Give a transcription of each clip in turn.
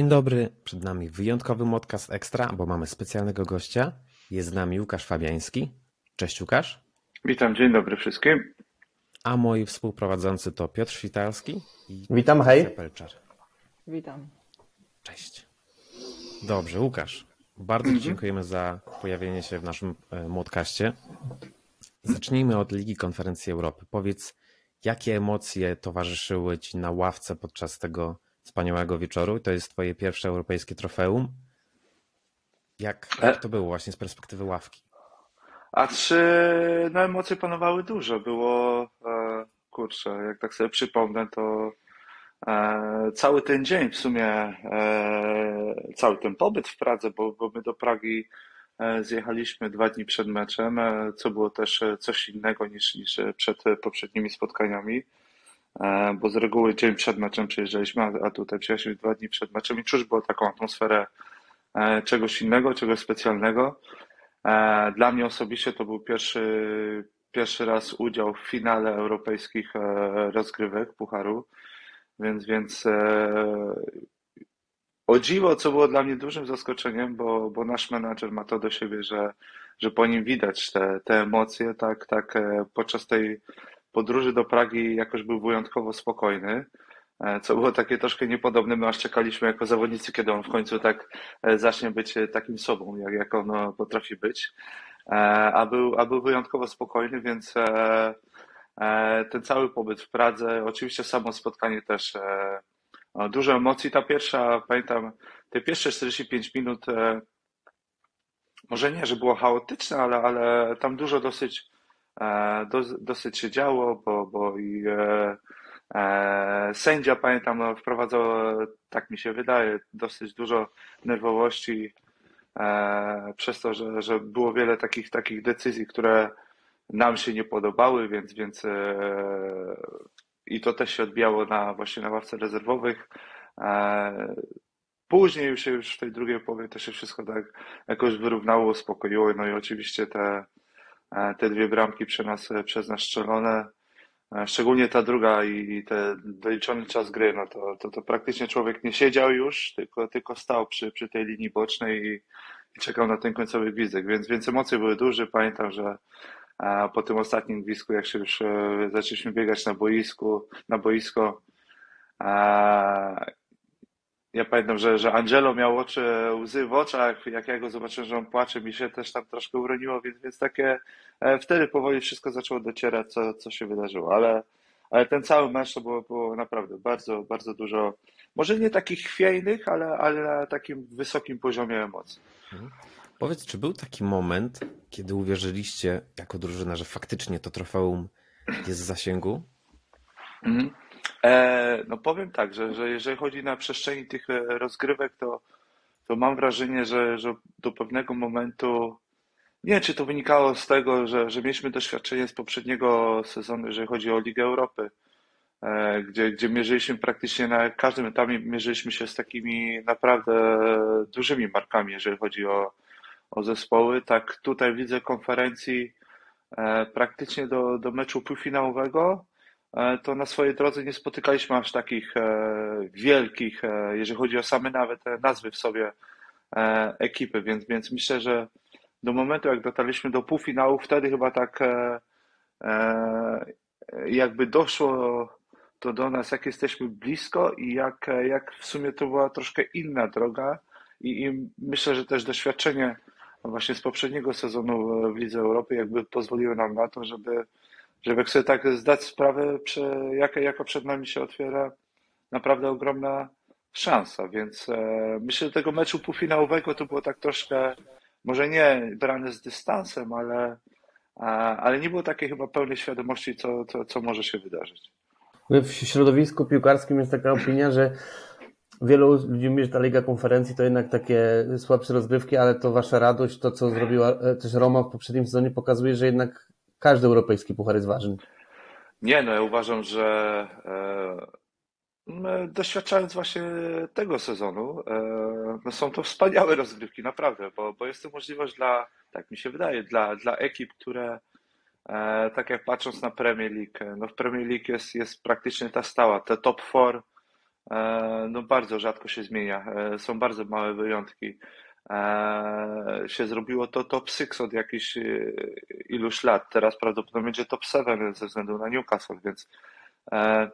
Dzień dobry, przed nami wyjątkowy podcast Ekstra, bo mamy specjalnego gościa. Jest z nami Łukasz Fabiański. Cześć Łukasz. Witam, dzień dobry wszystkim. A moi współprowadzący to Piotr Świtalski i Witam, hej. Pelczar. Witam. Cześć. Dobrze, Łukasz. Bardzo Ci dziękujemy za pojawienie się w naszym e, modcaście. Zacznijmy od Ligi Konferencji Europy. Powiedz, jakie emocje towarzyszyły Ci na ławce podczas tego wspaniałego wieczoru? To jest Twoje pierwsze europejskie trofeum. Jak, jak to było właśnie z perspektywy ławki? A czy no emocje panowały dużo? Było, e, kurczę, jak tak sobie przypomnę, to e, cały ten dzień w sumie, e, cały ten pobyt w Pradze, bo, bo my do Pragi e, zjechaliśmy dwa dni przed meczem, e, co było też e, coś innego niż, niż przed poprzednimi spotkaniami, e, bo z reguły dzień przed meczem przyjeżdżaliśmy, a, tutaj przyjechaliśmy dwa dni przed meczem i czuć było taką atmosferę e, czegoś innego, czegoś specjalnego. E, Dla mnie osobiście to był pierwszy, pierwszy raz udział w finale europejskich e, rozgrywek Pucharu, więc, więc e, o dziwo, co było dla mnie dużym zaskoczeniem, bo, bo nasz menadżer ma to do siebie, że, że po nim widać te, te emocje, tak, tak e, podczas tej podróży do Pragi jakoś był wyjątkowo spokojny, e, co było takie troszkę niepodobne, my aż czekaliśmy jako zawodnicy, kiedy on w końcu tak e, zacznie być e, takim sobą, jak, jak on potrafi być, a był, a był wyjątkowo spokojny, więc ten cały pobyt w Pradze, oczywiście samo spotkanie też dużo emocji. Ta pierwsza, pamiętam, te pierwsze 45 minut, może nie, że było chaotyczne, ale, ale tam dużo dosyć, do, dosyć się działo, bo, bo i e, e, sędzia, pamiętam, no, wprowadzał, e, tak mi się wydaje, dosyć dużo nerwowości e, przez to, że, że było wiele takich, takich decyzji, które nam się nie podobały, więc, więc e, i to też się odbijało na, właśnie na ławce rezerwowych. E, Później już już w tej drugiej połowie to się wszystko tak jakoś wyrównało, uspokoiło. No i oczywiście te, e, te dwie bramki przez nas, przez nas strzelone, e, szczególnie ta druga i, i ten doliczony czas gry, no to, to, to praktycznie człowiek nie siedział już, tylko, tylko stał przy, przy tej linii bocznej i, i czekał na ten końcowy gwizdek, więc, więc emocje były duże. Pamiętam, że e, po tym ostatnim gwizdku, jak się już e, zaczęliśmy biegać na boisku, na boisko, e, ja pamiętam, że, że Angelo miał oczy, łzy w oczach, jak ja go zobaczyłem, że on płacze, mi się też tam troszkę uroniło, więc, więc takie e, wtedy powoli wszystko zaczęło docierać, co, co się wydarzyło, ale, ale ten cały mecz to było, było naprawdę bardzo, bardzo dużo, może nie takich chwiejnych, ale, ale na takim wysokim poziomie emocji. Mhm. Powiedz, czy był taki moment, kiedy uwierzyliście jako drużyna, że faktycznie to trofeum jest w zasięgu? Mhm. E, no powiem tak, że, że jeżeli chodzi na przestrzeni tych e, rozgrywek, to, to mam wrażenie, że, że do pewnego momentu, nie wiem, czy to wynikało z tego, że, że mieliśmy doświadczenie z poprzedniego sezonu, jeżeli chodzi o Ligę Europy, e, gdzie, gdzie mierzyliśmy praktycznie na każdym etapie mierzyliśmy się z takimi naprawdę dużymi markami, jeżeli chodzi o, o zespoły. Tak tutaj widzę konferencji praktycznie do, do meczu półfinałowego to na swojej drodze nie spotykaliśmy aż takich e, wielkich, e, jeżeli chodzi o same nawet nazwy w sobie e, ekipy, więc, więc myślę, że do momentu jak dotarliśmy do półfinału, wtedy chyba tak e, e, jakby doszło to do nas, jak jesteśmy blisko i jak, e, jak w sumie to była troszkę inna droga. I, i myślę, że też doświadczenie właśnie z poprzedniego sezonu w Lidze Europy jakby pozwoliło nam na to, żeby żeby sobie tak zdać sprawę, przy, jaka, jaka przed nami się otwiera naprawdę ogromna szansa, więc e, myślę, że tego meczu półfinałowego to było tak troszkę, może nie brane z dystansem, ale, ale nie było takiej chyba pełnej świadomości, co, co, co może się wydarzyć. W środowisku piłkarskim jest taka opinia, że wielu ludzi mówi, że ta Liga Konferencji to jednak takie słabsze rozgrywki, ale to wasza radość, to co zrobiła e, też Roma w poprzednim sezonie pokazuje, że jednak każdy europejski puchar jest ważny. Nie, no ja uważam, że e, my, doświadczając właśnie tego sezonu, e, no są to wspaniałe rozgrywki, naprawdę, bo, bo jest to możliwość dla, tak mi się wydaje, dla, dla ekip, które e, tak jak patrząc na Premier League, no w Premier League jest, jest praktycznie ta stała, te top four no bardzo rzadko się zmienia. Są bardzo małe wyjątki. E, się zrobiło to top 6 od jakichś e, iluś lat. Teraz prawdopodobnie będzie top 7 ze względu na Newcastle, więc e,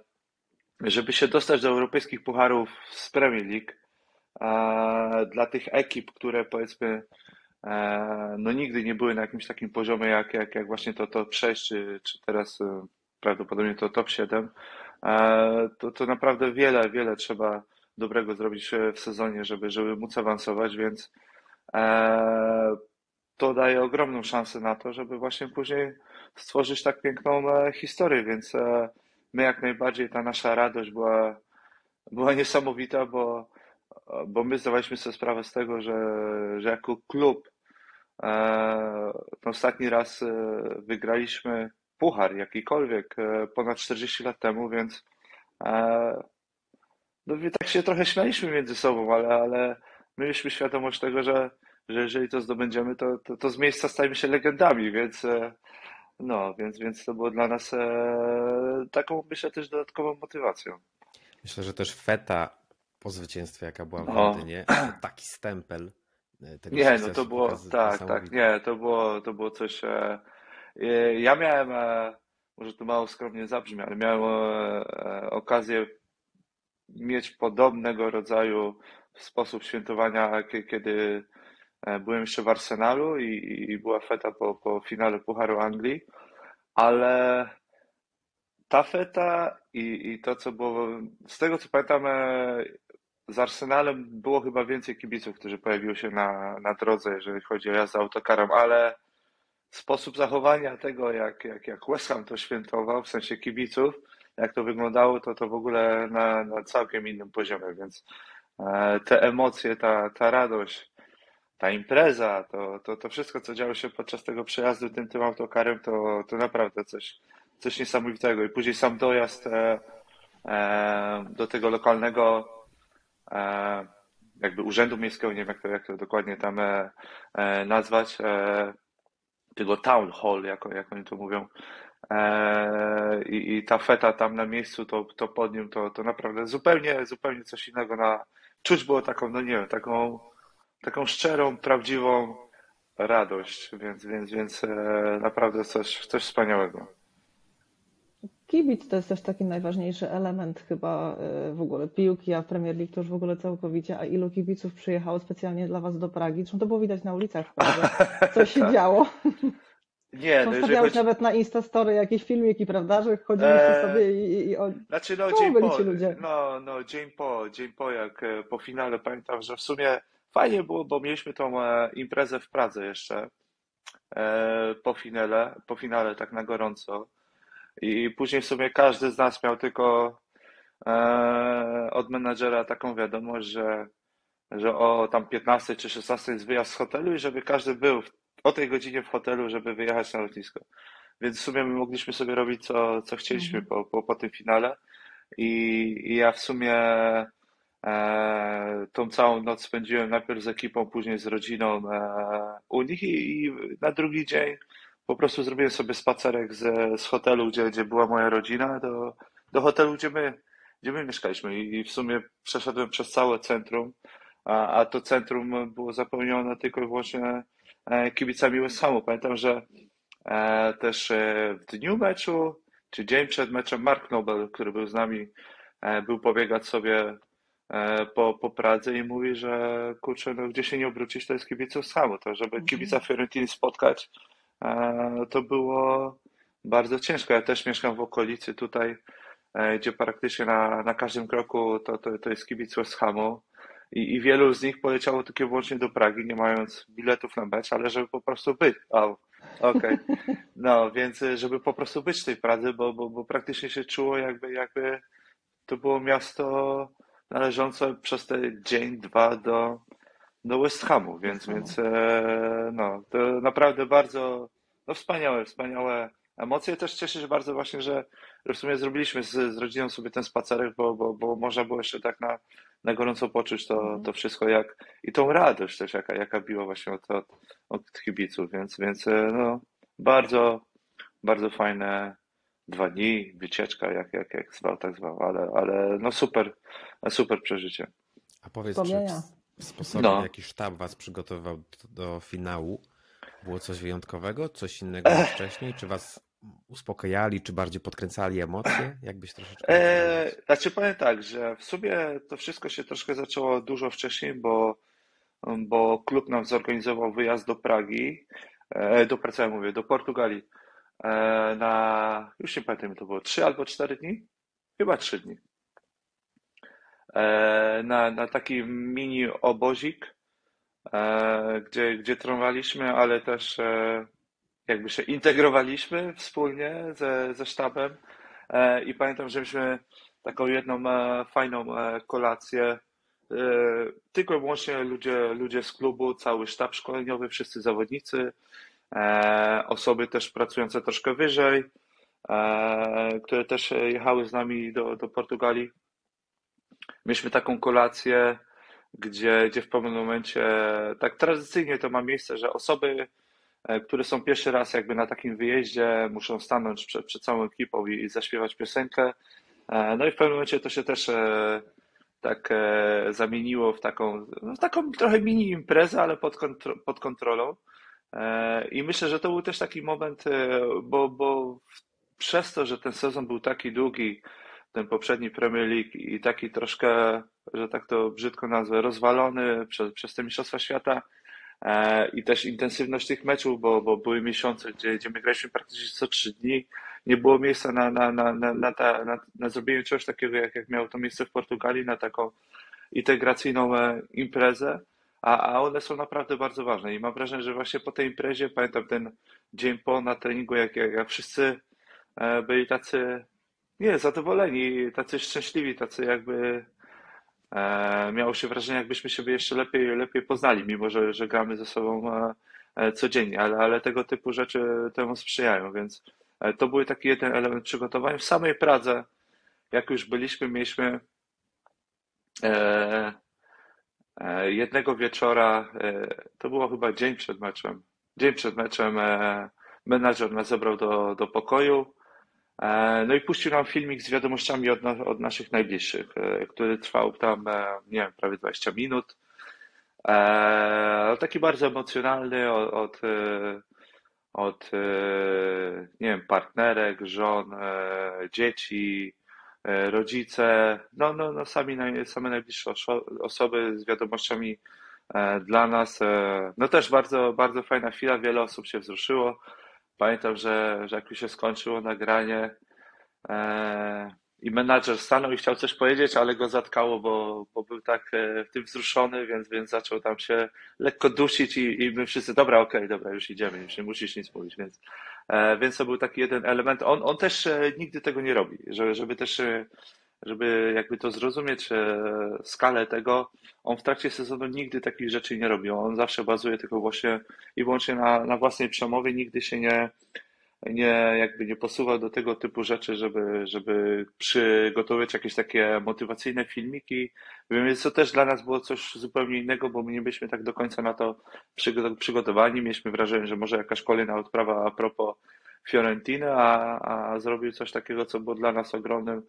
żeby się dostać do europejskich pucharów z Premier League, dla tych ekip, które powiedzmy no nigdy nie były na jakimś takim poziomie jak, jak, jak właśnie to top 6, czy, czy teraz prawdopodobnie to top 7, e, to, to naprawdę wiele, wiele trzeba dobrego zrobić w sezonie, żeby, żeby móc awansować, więc e, to daje ogromną szansę na to, żeby właśnie później stworzyć tak piękną e, historię, więc e, my jak najbardziej ta nasza radość była, była niesamowita, bo, bo my zdawaliśmy sobie sprawę z tego, że, że jako klub e, no ostatni raz e, wygraliśmy puchar jakikolwiek e, ponad 40 lat temu, więc e, no tak się trochę śmialiśmy między sobą, ale, ale mieliśmy świadomość tego, że, że jeżeli to zdobędziemy, to, to, to z miejsca stajemy się legendami, więc e, no, więc, więc to było dla nas e, taką, myślę, też dodatkową motywacją. Myślę, że też feta po zwycięstwie, jaka była w O. Londynie, to taki stempel e, tego Nie, no to było, tak, tak, nie, to było, to było coś. Ja miałem, może to mało skromnie zabrzmi, ale miałem okazję mieć podobnego rodzaju sposób świętowania, kie- kiedy e, byłem jeszcze w Arsenalu i, i była feta po, po finale Pucharu Anglii, ale ta feta i, i to, co było, z tego co pamiętam, e, z Arsenalem było chyba więcej kibiców, którzy pojawiły się na, na drodze, jeżeli chodzi o jazdę autokarem, ale sposób zachowania tego, jak, jak, jak West Ham to świętował, w sensie kibiców, jak to wyglądało, to to w ogóle na, na całkiem innym poziomie, więc e, te emocje, ta, ta radość, ta impreza, to, to, to wszystko, co działo się podczas tego przejazdu tym, tym autokarem, to, to naprawdę coś, coś niesamowitego. I później sam dojazd e, e, do tego lokalnego e, jakby urzędu miejskiego, nie wiem jak to, jak to dokładnie tam e, e, nazwać, tego town hall, jak, jak oni to mówią. E, i, I ta feta tam na miejscu, to, to podium, to, to naprawdę zupełnie, zupełnie coś innego. Na, czuć było taką, no nie wiem, taką, taką szczerą, prawdziwą radość, więc, więc, więc e, naprawdę coś, coś wspaniałego. Kibic to jest też taki najważniejszy element chyba y, w ogóle piłki, a w Premier League to już w ogóle całkowicie. A ilu kibiców przyjechało specjalnie dla Was do Pragi? Zresztą to było widać na ulicach co się działo. Nie, no jeżeli chodzi, nawet na Instastory jakieś filmiki, prawda, że chodziliście Eee, sobie i, i, i o... Znaczy, no, No, dzień po, ludzie. no, no, dzień po, dzień po, jak e, po finale pamiętam, że w sumie fajnie było, bo mieliśmy tą e, imprezę w Pradze jeszcze e, po finale, po finale tak na gorąco i później w sumie każdy z nas miał tylko e, od menadżera taką wiadomość, że, że o tam 15 czy 16 jest wyjazd z hotelu i żeby każdy był w, o tej godzinie w hotelu, żeby wyjechać na lotnisko. Więc w sumie my mogliśmy sobie robić co, co chcieliśmy Mhm. po, po, po tym finale. I, i ja w sumie e, tą całą noc spędziłem najpierw z ekipą, później z rodziną e, u nich i, i na drugi dzień po prostu zrobiłem sobie spacerek z, z hotelu, gdzie, gdzie była moja rodzina, do, do hotelu, gdzie my, gdzie my mieszkaliśmy. I, I w sumie przeszedłem przez całe centrum, a, a to centrum było zapełnione tylko i wyłącznie kibicami West Hamu. Pamiętam, że e, też e, w dniu meczu, czy dzień przed meczem, Mark Nobel, który był z nami, e, był pobiegać sobie e, po, po Pradze i mówi, że kurczę, no gdzie się nie obrócić, to jest kibiców Hamu. To żeby kibica Fiorentiny spotkać, e, to było bardzo ciężko. Ja też mieszkam w okolicy tutaj, e, gdzie praktycznie na, na każdym kroku to, to, to jest kibic West Hamu. I, I wielu z nich poleciało tylko i wyłącznie do Pragi, nie mając biletów na mecz, ale żeby po prostu być. O, okej. No, więc y, żeby po prostu być w tej Pradze, bo, bo, bo praktycznie się czuło jakby, jakby to było miasto należące przez ten dzień, dwa do, do West Hamu, więc, Hamu. więc e, no, to naprawdę bardzo no, wspaniałe, wspaniałe emocje. Też cieszę się bardzo właśnie, że, w sumie zrobiliśmy z, z rodziną sobie ten spacerek, bo, bo, bo można było jeszcze tak na, na gorąco poczuć to, to wszystko jak i tą radość też, jaka, jaka biła właśnie od, od, od kibiców, więc, więc e, no, bardzo, bardzo fajne dwa dni, wycieczka, jak, jak, jak zwał, tak zwał, ale, ale no super, super przeżycie. A powiedz, czy Wspomnienia. w sposobie, No. w jaki sztab was przygotowywał do, do finału, było coś wyjątkowego, coś innego niż wcześniej? Czy was uspokajali, czy bardziej podkręcali emocje? Jakbyś troszeczkę... E, znaczy powiem tak, że w sumie to wszystko się troszkę zaczęło dużo wcześniej, bo, bo klub nam zorganizował wyjazd do Pragi, e, do ja mówię, do Portugalii e, na, już nie pamiętam, to było, 3 albo 4 dni? Chyba 3 dni. E, na, na taki mini obozik, e, gdzie, gdzie trenowaliśmy, ale też e, jakby się integrowaliśmy wspólnie ze, ze sztabem. E, I pamiętam, że mieliśmy taką jedną e, fajną e, kolację. Tylko i wyłącznie ludzie, ludzie z klubu, cały sztab szkoleniowy, wszyscy zawodnicy, osoby też pracujące troszkę wyżej, które też jechały z nami do, do Portugalii. Mieliśmy taką kolację, gdzie, gdzie w pewnym momencie, tak tradycyjnie to ma miejsce, że osoby, które są pierwszy raz jakby na takim wyjeździe, muszą stanąć przed, przed całą ekipą i, i zaśpiewać piosenkę. E, No i w pewnym momencie to się też e, tak e, zamieniło w taką, no, taką trochę mini imprezę, ale pod, kontro, pod kontrolą. E, I myślę, że to był też taki moment, e, bo, bo przez to, że ten sezon był taki długi, ten poprzedni Premier League i taki troszkę, że tak to brzydko nazwę, rozwalony przez, przez te Mistrzostwa Świata e, i też intensywność tych meczów, bo, bo były miesiące, gdzie, gdzie my graliśmy praktycznie co trzy dni, nie było miejsca na, na, na, na, na, ta, na, na zrobienie czegoś takiego, jak, jak miało to miejsce w Portugalii, na taką integracyjną e, imprezę, a, a one są naprawdę bardzo ważne i mam wrażenie, że właśnie po tej imprezie, pamiętam ten dzień po na treningu, jak, jak, jak wszyscy e, byli tacy, nie, zadowoleni, tacy szczęśliwi, tacy jakby e, miało się wrażenie, jakbyśmy siebie jeszcze lepiej, lepiej poznali, mimo że, że gramy ze sobą e, e, codziennie, ale, ale tego typu rzeczy temu sprzyjają, więc e, to był taki jeden element przygotowań. W samej Pradze, jak już byliśmy, mieliśmy e, e, jednego wieczora, e, to było chyba dzień przed meczem, dzień przed meczem e, menadżer nas zabrał do, do pokoju, E, No i puścił nam filmik z wiadomościami od, od naszych najbliższych, e, który trwał tam, e, nie wiem, prawie 20 minut. E, Taki bardzo emocjonalny od, od, e, od e, nie wiem, partnerek, żon, e, dzieci, e, rodzice, no, no, no sami same najbliższe osoby z wiadomościami e, dla nas. E, No też bardzo, bardzo fajna chwila, wiele osób się wzruszyło. Pamiętam, że, że jak już się skończyło nagranie e, i menadżer stanął i chciał coś powiedzieć, ale go zatkało, bo, bo był tak e, w tym wzruszony, więc, więc zaczął tam się lekko dusić i, i my wszyscy, dobra, okej, dobra, już idziemy, już nie musisz nic mówić, więc, e, więc to był taki jeden element. On, on też e, nigdy tego nie robi, żeby, żeby też, e, żeby jakby to zrozumieć e, skalę tego, on w trakcie sezonu nigdy takich rzeczy nie robi. On zawsze bazuje tylko właśnie i wyłącznie na, na własnej przemowie, nigdy się nie, nie, jakby nie posuwa do tego typu rzeczy, żeby, żeby przygotować jakieś takie motywacyjne filmiki. Więc to też dla nas było coś zupełnie innego, bo my nie byliśmy tak do końca na to przygo- przygotowani. Mieliśmy wrażenie, że może jakaś kolejna odprawa a propos Fiorentiny, a, a zrobił coś takiego, co było dla nas ogromnym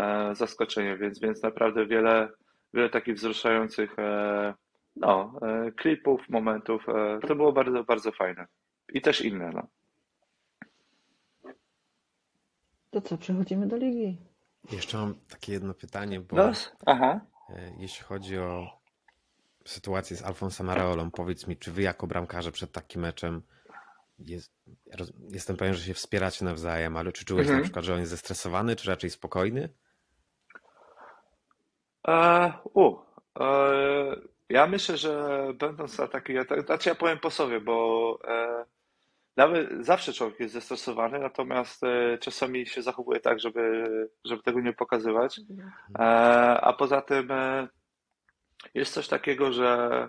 e, zaskoczeniem, więc, więc naprawdę wiele, wiele takich wzruszających e, no, e, klipów, momentów. To było bardzo, bardzo fajne. I też inne, no. To co, przechodzimy do ligi. Jeszcze mam takie jedno pytanie, bo No, aha. jeśli chodzi o sytuację z Alfonsem Areolą, powiedz mi, czy wy jako bramkarze przed takim meczem jest, jestem pewien, że się wspieracie nawzajem, ale czy czułeś Mhm. na przykład, że on jest zestresowany, czy raczej spokojny? E, u, e, ja myślę, że będąc na takiej, ja tak- znaczy ja powiem po sobie, bo e, nawet zawsze człowiek jest zestresowany, natomiast czasami się zachowuje tak, żeby, żeby tego nie pokazywać. E, a poza tym jest coś takiego, że,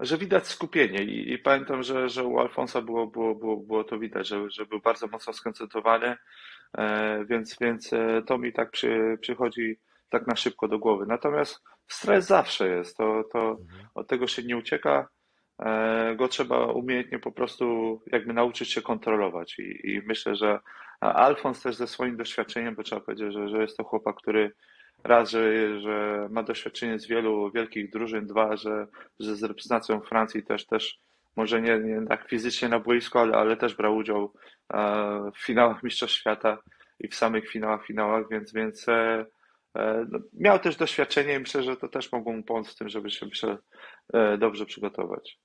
że widać skupienie i, i pamiętam, że, że u Alfonsa było, było, było, było to widać, że, że był bardzo mocno skoncentrowany, więc, więc to mi tak przy, przychodzi tak na szybko do głowy. Natomiast stres zawsze jest, to, to od tego się nie ucieka, e, go trzeba umiejętnie po prostu jakby nauczyć się kontrolować. I, i myślę, że Alfons też ze swoim doświadczeniem, bo trzeba powiedzieć, że, że jest to chłopak, który raz, że, że ma doświadczenie z wielu wielkich drużyn, dwa, że, że z reprezentacją Francji też, też może nie, nie tak fizycznie na boisku, ale, ale też brał udział e, w finałach Mistrzostw Świata i w samych finałach, finałach, więc, więc e, miał też doświadczenie i myślę, że to też mogło mu pomóc w tym, żeby się myślę, dobrze przygotować.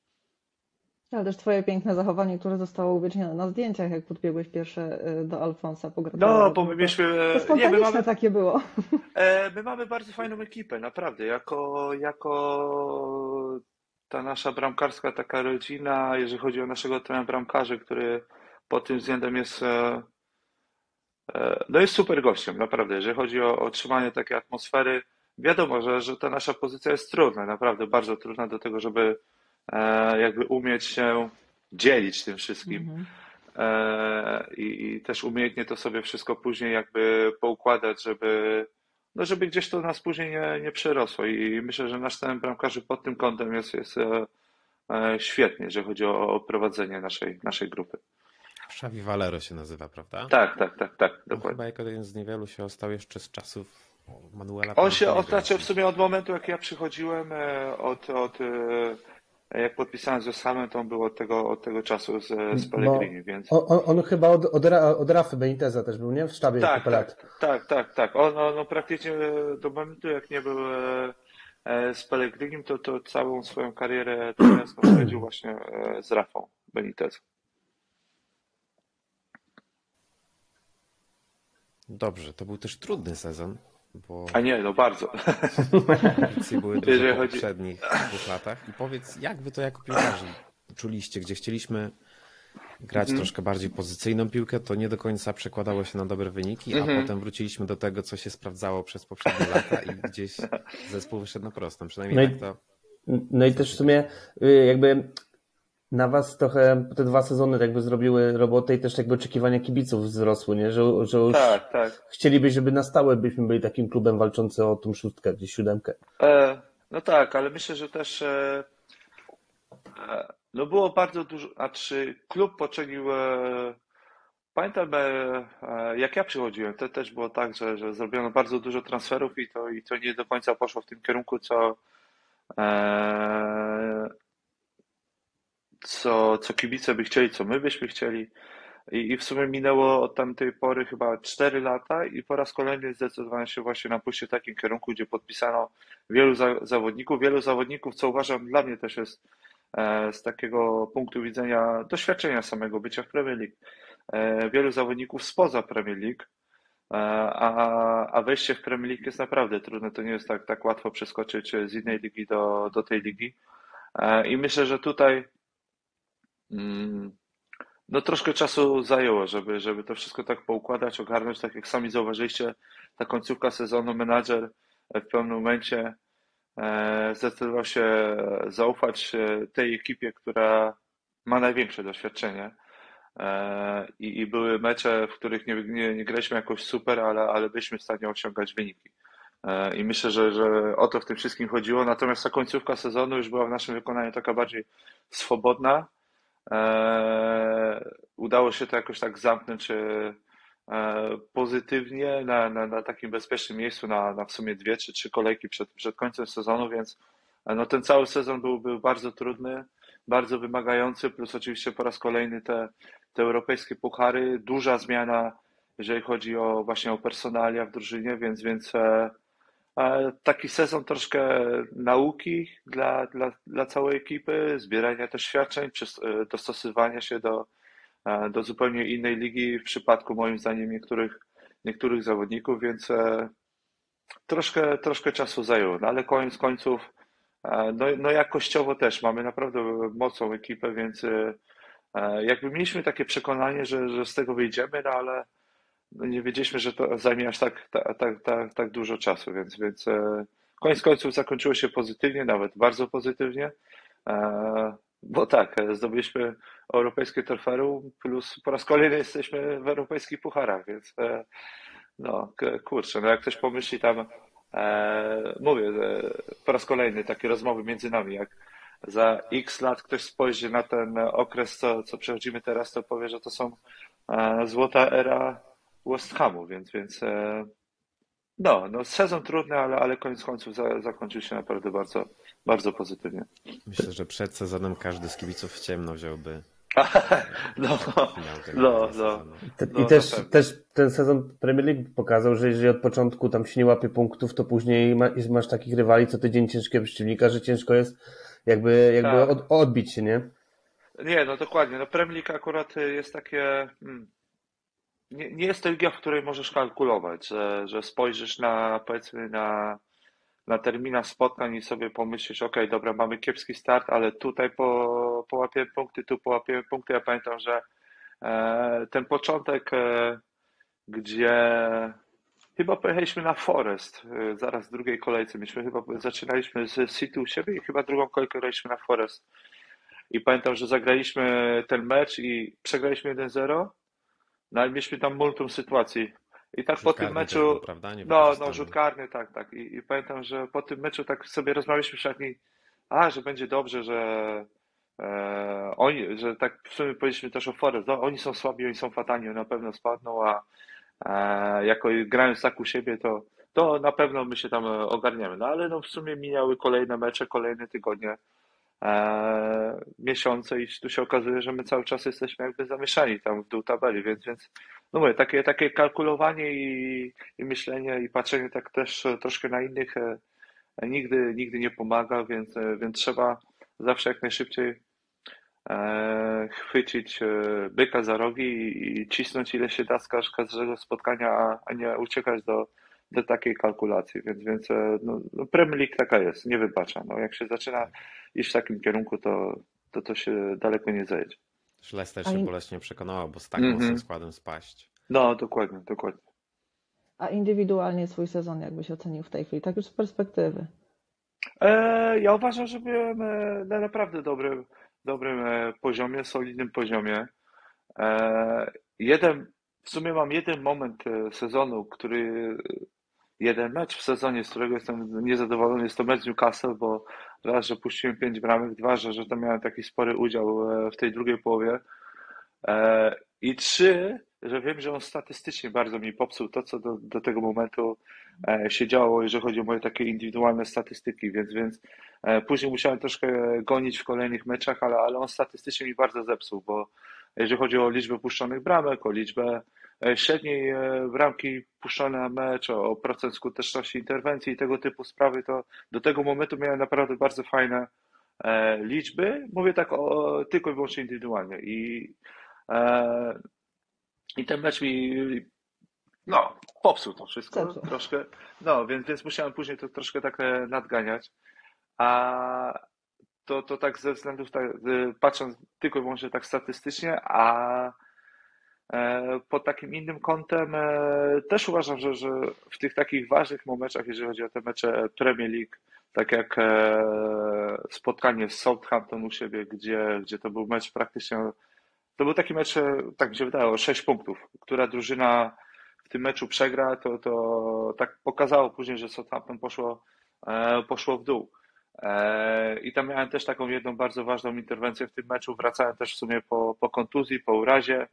Ale też twoje piękne zachowanie, które zostało uwiecznione na zdjęciach, jak podbiegłeś pierwsze do Alfonsa No, bo my mieliśmy... To nie, my mamy, takie było. My mamy bardzo fajną ekipę, naprawdę. Jako, jako ta nasza bramkarska taka rodzina, jeżeli chodzi o naszego trenera bramkarzy, który pod tym względem jest e, e, no jest super gościem, naprawdę. Jeżeli chodzi o, o trzymanie takiej atmosfery, wiadomo, że, że ta nasza pozycja jest trudna, naprawdę bardzo trudna do tego, żeby e, jakby umieć się dzielić tym wszystkim. Mhm. I, I też umiejętnie to sobie wszystko później jakby poukładać, żeby no żeby gdzieś to nas później nie, nie przerosło i myślę, że nasz ten bramkarzy pod tym kątem jest, jest e, e, świetnie, jeżeli chodzi o, o prowadzenie naszej, naszej grupy. Xavi Valero się nazywa, prawda? Tak, tak, tak, tak, dokładnie. Chyba jako jeden z niewielu się ostał jeszcze z czasów Manuela. On się otaczał w sumie od momentu, jak ja przychodziłem, e, od, od jak podpisałem z Osamem, to on był od tego, od tego czasu z, z Pellegrini, więc... On, on, chyba od, od, od Rafy Beniteza też był, nie? W sztabie tak, tak, tak, tak, tak. On, on, praktycznie do momentu, jak nie był e, e, z Pellegrinim, to, to całą swoją karierę trenerską spędził właśnie e, z Rafą Benitez. Dobrze, to był też trudny sezon. Bo A nie, no bardzo. Ambicje były duże w poprzednich dwóch latach. I powiedz, jak wy to jako piłkarze czuliście, gdzie chcieliśmy grać mm. troszkę bardziej pozycyjną piłkę, to nie do końca przekładało się na dobre wyniki, a mm -hmm. potem wróciliśmy do tego, co się sprawdzało przez poprzednie lata i gdzieś zespół wyszedł na prostą. Przynajmniej no tak to. No i też w sumie y, jakby na was trochę te dwa sezony jakby zrobiły robotę i też jakby oczekiwania kibiców wzrosły, nie? Że, że już tak, tak. chcieliby, żeby na stałe byśmy byli takim klubem walczącym o tą szóstkę, gdzieś siódemkę. E, no tak, ale myślę, że też e, e, no było bardzo dużo, a czy klub poczynił e, pamiętam e, jak ja przychodziłem, to też było tak, że, że zrobiono bardzo dużo transferów i to, i to nie do końca poszło w tym kierunku, co e, co, co kibice by chcieli, co my byśmy chcieli. I, I w sumie minęło od tamtej pory chyba 4 lata i po raz kolejny zdecydowano się właśnie na pójście w takim kierunku, gdzie podpisano wielu za, zawodników. Wielu zawodników, co uważam dla mnie też jest e, z takiego punktu widzenia doświadczenia samego bycia w Premier League. E, wielu zawodników spoza Premier League, e, a, a wejście w Premier League jest naprawdę trudne. To nie jest tak, tak łatwo przeskoczyć z innej ligi do, do tej ligi. E, I myślę, że tutaj no troszkę czasu zajęło, żeby, żeby to wszystko tak poukładać, ogarnąć, tak jak sami zauważyliście, ta końcówka sezonu, menadżer w pewnym momencie e, zdecydował się zaufać e, tej ekipie, która ma największe doświadczenie. E, I, i były mecze, w których nie, nie, nie graliśmy jakoś super, ale, ale byliśmy w stanie osiągać wyniki. I myślę, że, że o to w tym wszystkim chodziło. Natomiast ta końcówka sezonu już była w naszym wykonaniu taka bardziej swobodna E, udało się to jakoś tak zamknąć e, pozytywnie na, na, na takim bezpiecznym miejscu na, na w sumie dwie czy trzy kolejki przed, przed końcem sezonu, więc e, no ten cały sezon był, był bardzo trudny, bardzo wymagający, plus oczywiście po raz kolejny te, te europejskie puchary, duża zmiana, jeżeli chodzi o właśnie o personalia w drużynie, więc, więc taki sezon troszkę nauki dla, dla, dla całej ekipy, zbierania też świadczeń, e, dostosowywania się do, e, do zupełnie innej ligi w przypadku moim zdaniem niektórych, niektórych zawodników, więc e, troszkę, troszkę czasu zajęło, no ale koniec końców no, no jakościowo też mamy naprawdę mocną ekipę, więc jakby mieliśmy takie przekonanie, że, że z tego wyjdziemy, no ale no nie wiedzieliśmy, że to zajmie aż tak, tak, dużo czasu, więc, więc e, koniec końców zakończyło się pozytywnie, nawet bardzo pozytywnie, e, bo tak, zdobyliśmy europejskie trofeum, plus po raz kolejny jesteśmy w europejskich pucharach, więc e, no kurczę, no jak ktoś pomyśli tam, mówię, po raz kolejny takie rozmowy między nami, jak za x lat ktoś spojrzy na ten okres, co, co przechodzimy teraz, to powie, że to są złota era West Hamu, więc, więc e, no, no sezon trudny, ale, ale koniec końców za, zakończył się naprawdę bardzo, bardzo pozytywnie. Myślę, że przed sezonem każdy z kibiców w ciemno wziąłby No, no, no. No, I też, też ten sezon Premier League pokazał, że jeżeli od początku tam się nie łapie punktów, to później masz takich rywali co tydzień ciężkiego przeciwnika, że ciężko jest jakby, jakby Tak. od, odbić się, nie? Nie, no dokładnie. No Premier League akurat jest takie. Hmm, nie, nie jest to liga, w której możesz kalkulować, że, że spojrzysz na powiedzmy na, na terminarz spotkań i sobie pomyślisz, ok, dobra, mamy kiepski start, ale tutaj po, połapiemy punkty, tu połapiemy punkty. Ja pamiętam, że e, ten początek, e, gdzie chyba pojechaliśmy na Forest, e, zaraz w drugiej kolejce. Myśmy chyba zaczynaliśmy z City u siebie i chyba drugą kolejkę graliśmy na Forest. I pamiętam, że zagraliśmy ten mecz i przegraliśmy 1-0, no ale mieliśmy tam multum sytuacji. I tak po Rzut tym karny też meczu, był, prawda? no, Niewykorzystany. no rzut karny, tak, tak. I, I pamiętam, że po tym meczu tak sobie rozmawialiśmy w szatni, a, że będzie dobrze, że e, oni, że tak w sumie powiedzieliśmy też o Forest, no, oni są słabi, oni są fatalni, oni na pewno spadną, a e, jako grając tak u siebie, to, to na pewno my się tam e, ogarniemy. No ale no w sumie minęły kolejne mecze, kolejne tygodnie miesiące i tu się okazuje, że my cały czas jesteśmy jakby zamieszani tam w dół tabeli, więc, więc no mówię, takie, takie kalkulowanie i, i myślenie i patrzenie tak też e, troszkę na innych e, nigdy, nigdy nie pomaga, więc, e, więc trzeba zawsze jak najszybciej e, chwycić e, byka za rogi i, cisnąć ile się da z każ- każdego spotkania, a nie uciekać do, do takiej kalkulacji, więc, więc e, no, no Premier League taka jest, nie wybacza. No, jak się zaczyna iść w takim kierunku, to, to to się daleko nie zajedzie. Też Leicester się boleśnie przekonało, bo z tak Mhm. mocnym składem spaść. No, dokładnie, dokładnie. A indywidualnie swój sezon jakbyś ocenił w tej chwili, tak już z perspektywy. E, ja uważam, że byłem e, na naprawdę dobrym, dobrym e, poziomie, solidnym poziomie. E, jeden, w sumie mam jeden moment sezonu, który, jeden mecz w sezonie, z którego jestem niezadowolony, jest to mecz Newcastle, bo raz, że puściłem pięć bramek, dwa, że, że to miałem taki spory udział e, w tej drugiej połowie. E, I trzy, że wiem, że on statystycznie bardzo mi popsuł to, co do, do tego momentu e, się działo, jeżeli chodzi o moje takie indywidualne statystyki, więc, więc później musiałem troszkę gonić w kolejnych meczach, ale, ale on statystycznie mi bardzo zepsuł, bo jeżeli chodzi o liczbę puszczonych bramek, o liczbę średniej e, bramki puszczone na mecz, o, procent skuteczności interwencji i tego typu sprawy, to do tego momentu miałem naprawdę bardzo fajne e, liczby. Mówię tak o, tylko i wyłącznie indywidualnie. I, e, i ten mecz mi no, popsuł to wszystko troszkę. No, więc, więc musiałem później to troszkę tak e, nadganiać. A to, to tak ze względów, tak, e, patrząc tylko i wyłącznie tak statystycznie, a e, pod takim innym kątem e, też uważam, że, że w tych takich ważnych momentach, jeżeli chodzi o te mecze Premier League, tak jak e, spotkanie z Southampton u siebie, gdzie, gdzie to był mecz praktycznie, to był taki mecz, e, tak mi się wydaje, o 6 punktów, która drużyna w tym meczu przegra, to, to tak pokazało później, że Southampton poszło, e, poszło w dół. E, I tam miałem też taką jedną bardzo ważną interwencję w tym meczu. Wracałem też w sumie po, po kontuzji, po urazie, e,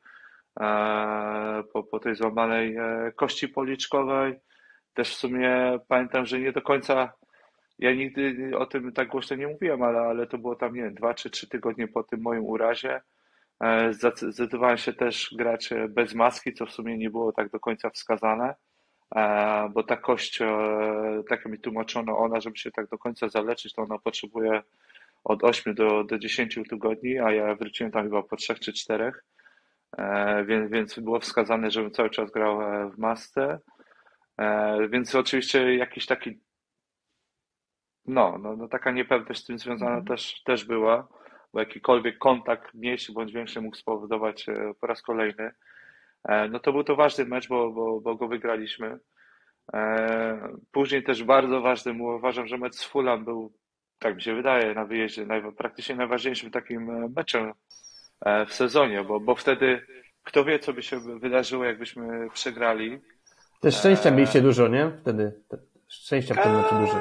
po, po tej złamanej e, kości policzkowej. Też w sumie pamiętam, że nie do końca, ja nigdy o tym tak głośno nie mówiłem, ale, ale to było tam, nie wiem, dwa czy trzy tygodnie po tym moim urazie. E, Zdecydowałem się też grać e, bez maski, co w sumie nie było tak do końca wskazane, e, bo ta kość, e, tak mi tłumaczono, ona, żeby się tak do końca zaleczyć, to ona potrzebuje od 8 do, do 10 tygodni, a ja wróciłem tam chyba po 3 czy 4, więc, więc było wskazane, żebym cały czas grał e, w masce. E, Więc oczywiście jakiś taki, no, no, no taka niepewność z tym związana Mhm. też, też była, bo jakikolwiek kontakt mniejszy bądź większy mógł spowodować e, po raz kolejny. E, No to był to ważny mecz, bo, bo, bo go wygraliśmy. E, Później też bardzo ważnym, uważam, że mecz z Fulham był, tak mi się wydaje, na wyjeździe naj, praktycznie najważniejszym takim e, meczem e, w sezonie, bo, bo wtedy kto wie, co by się wydarzyło, jakbyśmy przegrali. Też szczęścia mieliście dużo, nie? Wtedy. Te- Szczęścia w tym meczu dużo.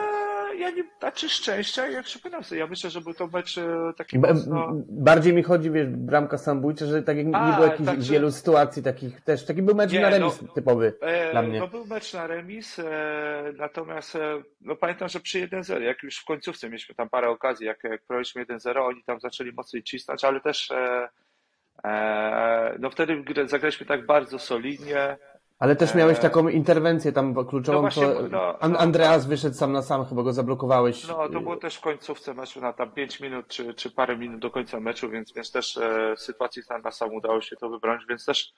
Ja nie, znaczy szczęścia, jak przypominam sobie, ja myślę, że był to mecz e, taki mocno... Bardziej mi chodzi, wiesz, bramka samobójcza, że tak jak nie A, było jakichś tak, że- wielu sytuacji takich też. Taki był mecz Nie, na no, remis typowy E, dla mnie. No był mecz na remis, e, natomiast e, no pamiętam, że przy 1-0, jak już w końcówce mieliśmy tam parę okazji, jak, jak prowadziliśmy 1-0, oni tam zaczęli mocniej cisnąć, ale też e, e, no wtedy zagraliśmy tak bardzo solidnie. Ale też e, miałeś taką interwencję tam kluczową, no właśnie, to no, An- Andreas wyszedł sam na sam, chyba go zablokowałeś. No to było też w końcówce meczu na tam 5 minut czy, czy parę minut do końca meczu, więc, więc też e, sytuacji tam na sam udało się to wybronić, więc też,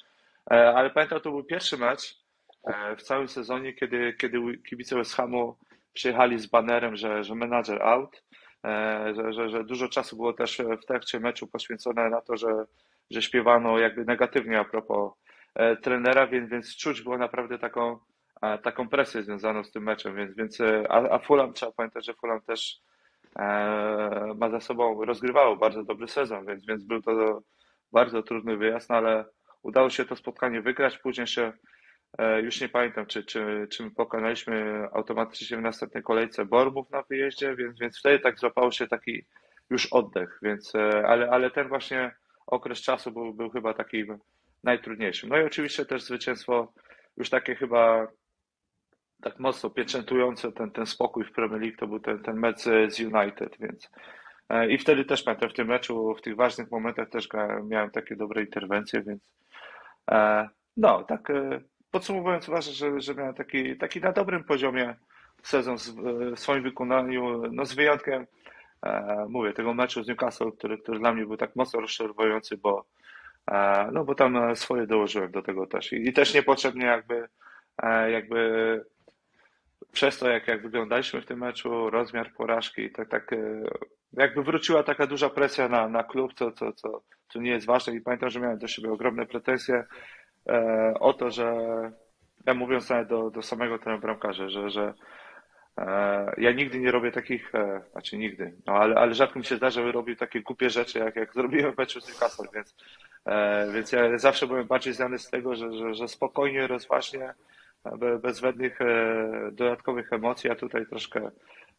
e, ale pamiętam, to był pierwszy mecz e, w całym sezonie, kiedy, kiedy kibice West Hamu przyjechali z banerem, że, że menadżer out, e, że, że, że dużo czasu było też w trakcie meczu poświęcone na to, że, że śpiewano jakby negatywnie a propos e, trenera, więc, więc czuć było naprawdę taką, e, taką presję związaną z tym meczem, więc, więc e, a, a Fulham trzeba pamiętać, że Fulham też e, ma za sobą, rozgrywało bardzo dobry sezon, więc, więc był to bardzo trudny wyjazd, no ale udało się to spotkanie wygrać, później e, już nie pamiętam, czy, czy, czy my pokonaliśmy automatycznie w następnej kolejce Bormów na wyjeździe, więc, więc wtedy tak złapało się taki już oddech, więc, e, ale, ale ten właśnie okres czasu był, był chyba taki najtrudniejszym. No i oczywiście też zwycięstwo już takie chyba tak mocno pieczętujące ten, ten spokój w Premier League to był ten, ten mecz z United, więc e, i wtedy też pamiętam w tym meczu, w tych ważnych momentach też miałem takie dobre interwencje, więc e, no, tak e, podsumowując uważam, że, że miałem taki, taki na dobrym poziomie sezon w swoim wykonaniu, no z wyjątkiem mówię, tego meczu z Newcastle, który, który dla mnie był tak mocno rozczarowujący, bo no bo tam e, swoje dołożyłem do tego też i, i też niepotrzebnie jakby e, jakby przez to, jak, jak wyglądaliśmy w tym meczu, rozmiar porażki, tak, tak e, jakby wróciła taka duża presja na, na klub, co, co, co, co nie jest ważne. I pamiętam, że miałem do siebie ogromne pretensje e, o to, że ja mówiąc nawet do, do samego ten bramkarza, że, że e, ja nigdy nie robię takich, e, znaczy nigdy, no ale, ale rzadko mi się zdarza, żeby robił takie głupie rzeczy, jak, jak zrobiłem w meczu z Newcastle, więc, e, więc ja zawsze byłem bardziej znany z tego, że, że, że spokojnie, rozważnie, be- bez żadnych e, dodatkowych emocji, a tutaj troszkę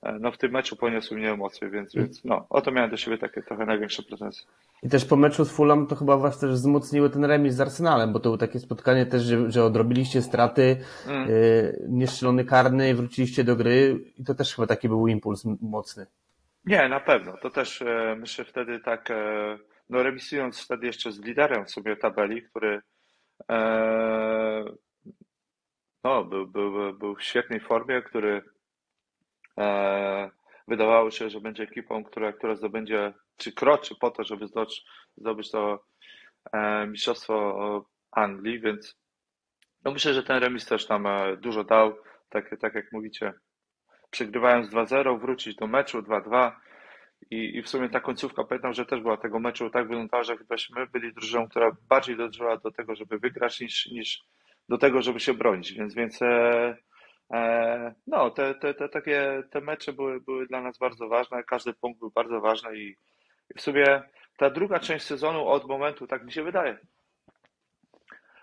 e, no w tym meczu poniosły mnie emocje, więc, więc no, o to miałem do siebie takie trochę największe pretensje. I też po meczu z Fulham to chyba was też wzmocniły ten remis z Arsenalem, bo to było takie spotkanie też, że, że odrobiliście straty, Mm. yy, niestrzelony karny, wróciliście do gry i to też chyba taki był impuls mocny. Nie, na pewno. To też e, myślę wtedy tak, e, no remisując wtedy jeszcze z liderem w sobie tabeli, który e, no, był, był, był w świetnej formie, który e, wydawało się, że będzie ekipą, która, która zdobędzie, czy kroczy po to, żeby zdobyć, zdobyć to e, mistrzostwo Anglii, więc no myślę, że ten remis też nam e, dużo dał, tak, tak jak mówicie, przegrywając 2-0, wrócić do meczu 2-2 i, i w sumie ta końcówka, pamiętam, że też była tego meczu tak wyglądała, że chybaśmy byli drużyną, która bardziej dążyła do tego, żeby wygrać niż, niż do tego, żeby się bronić, więc, więc e, e, no, te, te, te takie te mecze były, były dla nas bardzo ważne, każdy punkt był bardzo ważny i, i w sumie ta druga część sezonu od momentu, tak mi się wydaje,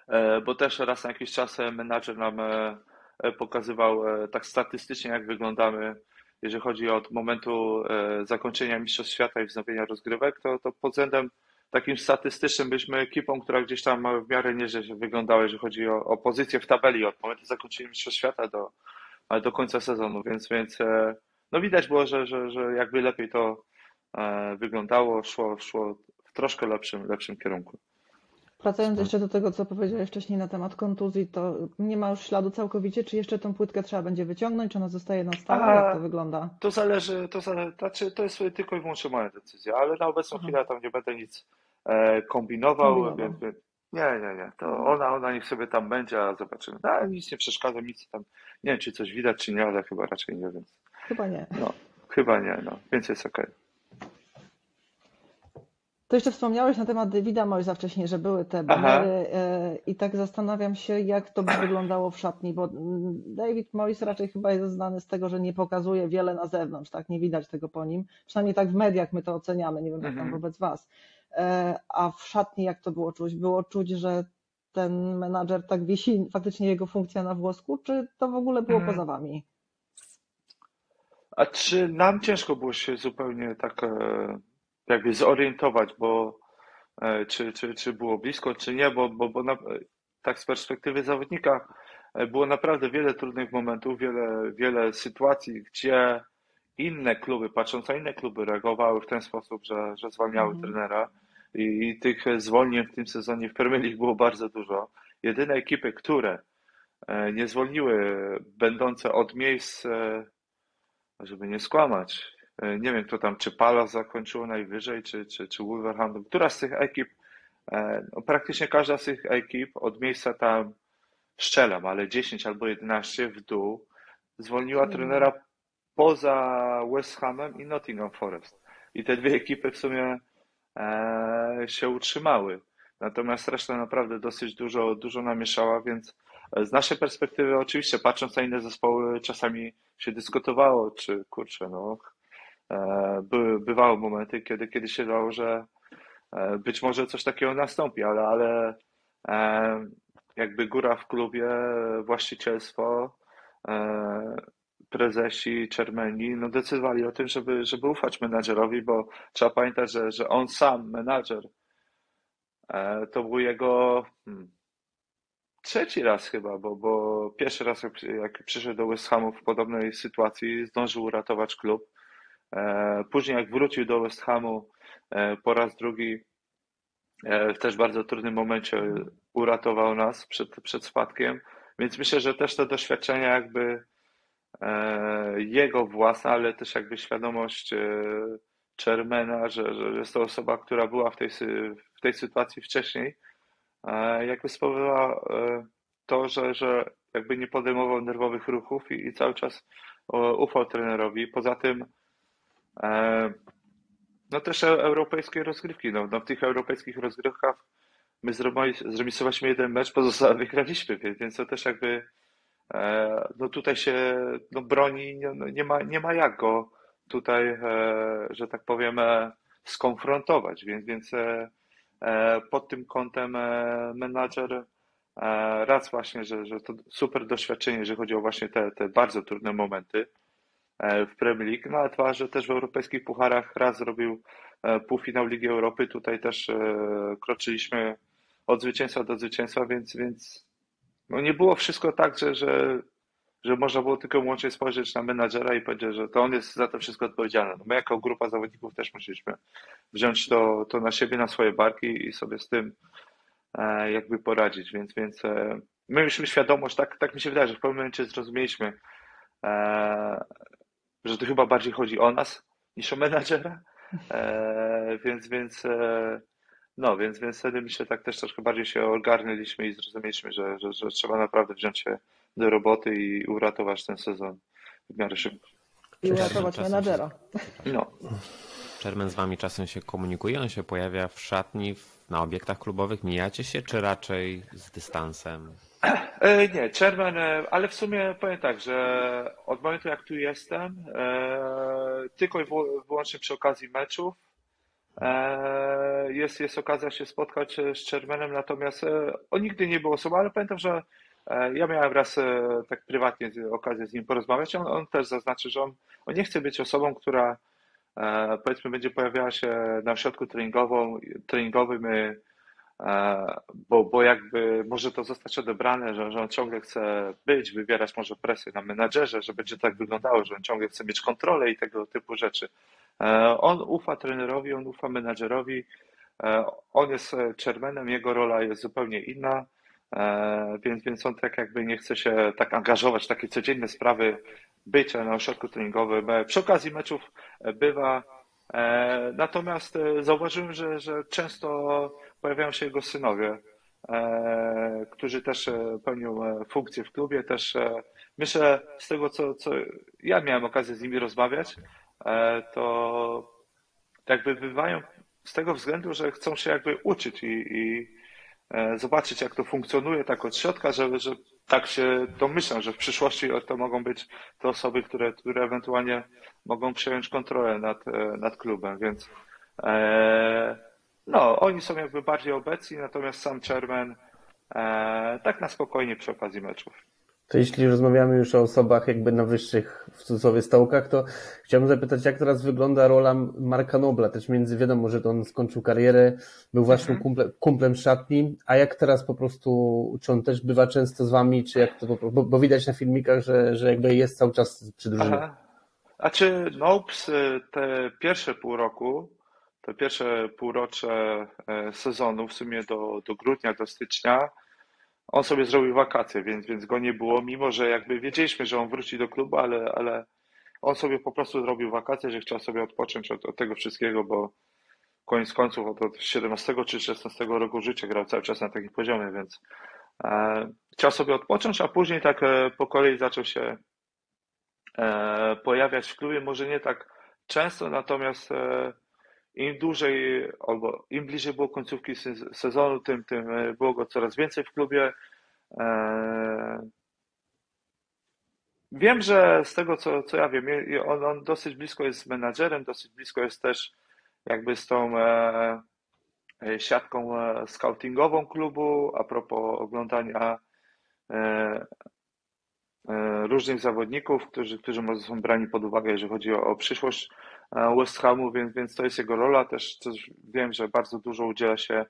e, bo też raz na jakiś czas e, menadżer nam e, pokazywał tak statystycznie, jak wyglądamy, jeżeli chodzi od momentu e, zakończenia Mistrzostw Świata i wznowienia rozgrywek, to, to pod względem takim statystycznym byliśmy ekipą, która gdzieś tam w miarę nieźle wyglądała, jeżeli chodzi o, o pozycję w tabeli od momentu zakończenia Mistrzostw Świata do, do końca sezonu, więc, więc e, no widać było, że, że, że jakby lepiej to e, wyglądało, szło, szło w troszkę lepszym, lepszym kierunku. Wracając jeszcze do tego, co powiedziałeś wcześniej na temat kontuzji, to nie ma już śladu całkowicie, czy jeszcze tą płytkę trzeba będzie wyciągnąć, czy ona zostaje na stałe? A, Jak to wygląda? To zależy, to zależy, znaczy to jest tylko i wyłącznie moja decyzja, ale na obecną Aha. chwilę tam nie będę nic e, kombinował, Kombinował. więc, nie, nie, nie, to ona, ona niech sobie tam będzie, a zobaczymy. No, nic nie przeszkadza, nic tam, nie wiem, czy coś widać, czy nie, ale chyba raczej nie, więc Chyba nie. no, chyba nie, no, więc jest okej. To jeszcze wspomniałeś na temat Davida Moysa wcześniej, że były te banery e, i tak zastanawiam się, jak to by wyglądało w szatni, bo mm, David Moyes raczej chyba jest znany z tego, że nie pokazuje wiele na zewnątrz, tak? Nie widać tego po nim. Przynajmniej tak w mediach my to oceniamy, nie wiem jak tam Mhm. wobec was. E, A w szatni jak to było czuć? Było czuć, że ten menadżer tak wisi faktycznie jego funkcja na włosku, czy to w ogóle było Mhm. poza wami? A czy nam ciężko było się zupełnie tak e, jakby zorientować, bo e, czy, czy, czy było blisko, czy nie, bo, bo, bo na, tak z perspektywy zawodnika e, było naprawdę wiele trudnych momentów, wiele, wiele sytuacji, gdzie inne kluby, patrząc na inne kluby, reagowały w ten sposób, że, że zwalniały Mhm. trenera i, i tych zwolnień w tym sezonie w Premier League było bardzo dużo. Jedyne ekipy, które e, nie zwolniły, będące od miejsc, żeby nie skłamać, nie wiem kto tam, czy Palace zakończyło najwyżej, czy, czy, czy Wolverhampton, która z tych ekip, e, no praktycznie każda z tych ekip od miejsca tam strzelam, ale 10 albo 11 w dół zwolniła Mhm. trenera poza West Hamem i Nottingham Forest. I te dwie ekipy w sumie e, się utrzymały. Natomiast reszta naprawdę dosyć dużo, dużo namieszała, więc e, z naszej perspektywy oczywiście patrząc na inne zespoły czasami się dyskutowało, czy kurczę, no e, były, bywały momenty, kiedy, kiedy się dało, że e, być może coś takiego nastąpi, ale, ale e, jakby góra w klubie, właścicielstwo, e, prezesi, czermeni, no decydowali o tym, żeby, żeby ufać menadżerowi, bo trzeba pamiętać, że, że on sam, menadżer, e, to był jego hmm, trzeci raz chyba, bo, bo pierwszy raz jak, jak przyszedł do West Hamu w podobnej sytuacji, zdążył uratować klub. E, Później jak wrócił do West Hamu e, po raz drugi, e, w też bardzo trudnym momencie uratował nas przed, przed spadkiem, więc myślę, że też to doświadczenie jakby jego własna, ale też jakby świadomość Chairmana, że, że jest to osoba, która była w tej, w tej sytuacji wcześniej, jakby spowodowała to, że, że jakby nie podejmował nerwowych ruchów i, i cały czas ufał trenerowi. Poza tym no też e- europejskie rozgrywki. No, no w tych europejskich rozgrywkach my zremisowaliśmy jeden mecz, pozostałe wygraliśmy, więc, to też jakby e, no tutaj się no broni, no nie ma, nie ma jak go tutaj, e, że tak powiem, e, skonfrontować, więc, więc e, e, pod tym kątem e, menadżer e, raz właśnie, że, że to super doświadczenie, jeżeli chodzi o właśnie te, te bardzo trudne momenty e, w Premier League, no a dwa, że też w europejskich pucharach raz zrobił e, półfinał Ligi Europy, tutaj też e, kroczyliśmy od zwycięstwa do zwycięstwa, więc, więc no nie było wszystko tak, że, że, że można było tylko i wyłącznie spojrzeć na menadżera i powiedzieć, że to on jest za to wszystko odpowiedzialny. No my jako grupa zawodników też musieliśmy wziąć to, to na siebie, na swoje barki i sobie z tym e, jakby poradzić, więc, więc e, my mieliśmy świadomość, tak, tak mi się wydaje, że w pewnym momencie zrozumieliśmy, e, że to chyba bardziej chodzi o nas niż o menadżera, e, więc, więc e, no, więc, więc wtedy myślę, tak też troszkę bardziej się ogarnęliśmy i zrozumieliśmy, że, że, że trzeba naprawdę wziąć się do roboty i uratować ten sezon w miarę szybko. I uratować menadżera. No, Chairman z wami czasem się komunikuje, on się pojawia w szatni, na obiektach klubowych, mijacie się, czy raczej z dystansem? E, Nie, Chairman, e, ale w sumie powiem tak, że od momentu jak tu jestem, e, tylko i wył- wyłącznie przy okazji meczów jest, jest okazja się spotkać z Chairmanem, natomiast on nigdy nie był osobą, ale pamiętam, że ja miałem raz tak prywatnie okazję z nim porozmawiać, on, on też zaznaczył, że on, on nie chce być osobą, która powiedzmy będzie pojawiała się na treningową, treningowym bo, bo jakby może to zostać odebrane, że, że on ciągle chce być, wywierać może presję na menadżerze, że będzie tak wyglądało, że on ciągle chce mieć kontrolę i tego typu rzeczy. E, On ufa trenerowi, on ufa menadżerowi, e, on jest e, chairmanem, jego rola jest zupełnie inna, e, więc, więc on tak jakby nie chce się tak angażować w takie codzienne sprawy bycia na ośrodku treningowym. E, Przy okazji meczów e, bywa, e, natomiast e, zauważyłem, że, że często pojawiają się jego synowie, e, którzy też e, pełnią e, funkcje w klubie. Też myślę, z tego co, co ja miałem okazję z nimi rozmawiać, to jakby bywają z tego względu, że chcą się jakby uczyć i, i zobaczyć, jak to funkcjonuje tak od środka, że, że tak się domyślam, że w przyszłości to mogą być te osoby, które, które ewentualnie mogą przejąć kontrolę nad, nad klubem, więc e, no, oni są jakby bardziej obecni, natomiast sam chairman e, tak na spokojnie przy okazji meczów. To jeśli rozmawiamy już o osobach jakby na wyższych w cudzysłowie stołkach, to chciałbym zapytać, jak teraz wygląda rola Marka Nobla? Też między wiadomo, że to on skończył karierę, był waszym Mhm. kumple, kumplem szatni, a jak teraz po prostu, czy on też bywa często z wami, czy jak to, po prostu- bo, bo widać na filmikach, że, że jakby jest cały czas przy drużynie. A czy Nopes y, te pierwsze pół roku, te pierwsze półrocze e, sezonu, w sumie do, do grudnia, do stycznia, on sobie zrobił wakacje, więc, więc go nie było, mimo że jakby wiedzieliśmy, że on wróci do klubu, ale, ale on sobie po prostu zrobił wakacje, że chciał sobie odpocząć od, od tego wszystkiego, bo koniec końców od, od 17 czy 16 roku życia grał cały czas na takim poziomie, więc e, chciał sobie odpocząć, a później tak e, po kolei zaczął się e, pojawiać w klubie, może nie tak często, natomiast e, im dłużej albo im bliżej było końcówki se- sezonu, tym, tym e, było go coraz więcej w klubie. E, Wiem, że z tego co, co ja wiem, on, on dosyć blisko jest z menadżerem, dosyć blisko jest też jakby z tą e, siatką scoutingową klubu, a propos oglądania różnych zawodników, którzy, którzy może są brani pod uwagę, jeżeli chodzi o, przyszłość West Hamu, więc, więc to jest jego rola. Też, też wiem, że bardzo dużo udziela się,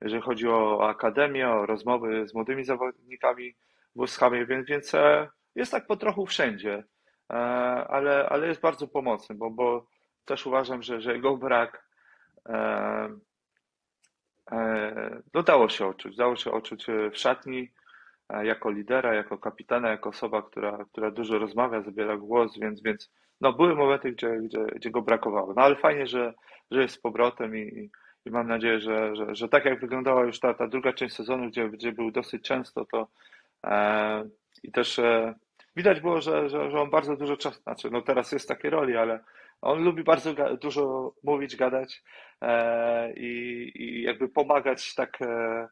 jeżeli chodzi o akademię, o rozmowy z młodymi zawodnikami w West Hamie, więc, więc e, jest tak po trochu wszędzie, E, ale, ale jest bardzo pomocny, bo, bo też uważam, że, że jego brak e, e, no dało się odczuć, dało się odczuć e, w szatni e, jako lidera, jako kapitana, jako osoba, która, która dużo rozmawia, zabiera głos, więc, więc no były momenty, gdzie, gdzie, gdzie go brakowało. No ale fajnie, że, że jest z powrotem i, i mam nadzieję, że, że, że tak jak wyglądała już ta, ta druga część sezonu, gdzie, gdzie był dosyć często, to e, i też e, widać było, że, że, że on bardzo dużo czasu, znaczy no teraz jest w takiej roli, ale on lubi bardzo dużo mówić, gadać e, i, i jakby pomagać tak e, e,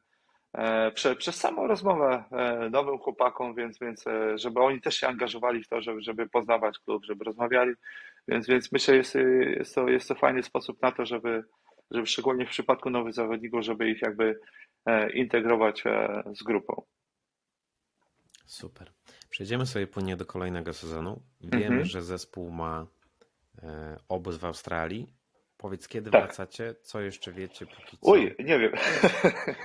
prze, przez samą rozmowę e, nowym chłopakom, więc, więc e, żeby oni też się angażowali w to, żeby, żeby poznawać klub, żeby rozmawiali, więc, więc myślę, jest, jest, to, jest to fajny sposób na to, żeby, żeby szczególnie w przypadku nowych zawodników, żeby ich jakby e, integrować e, z grupą. Super. Przejdziemy sobie płynnie do kolejnego sezonu. Wiemy, Mhm. że zespół ma e, obóz w Australii. Powiedz, kiedy Tak. wracacie? Co jeszcze wiecie póki co? Uj, nie wiem.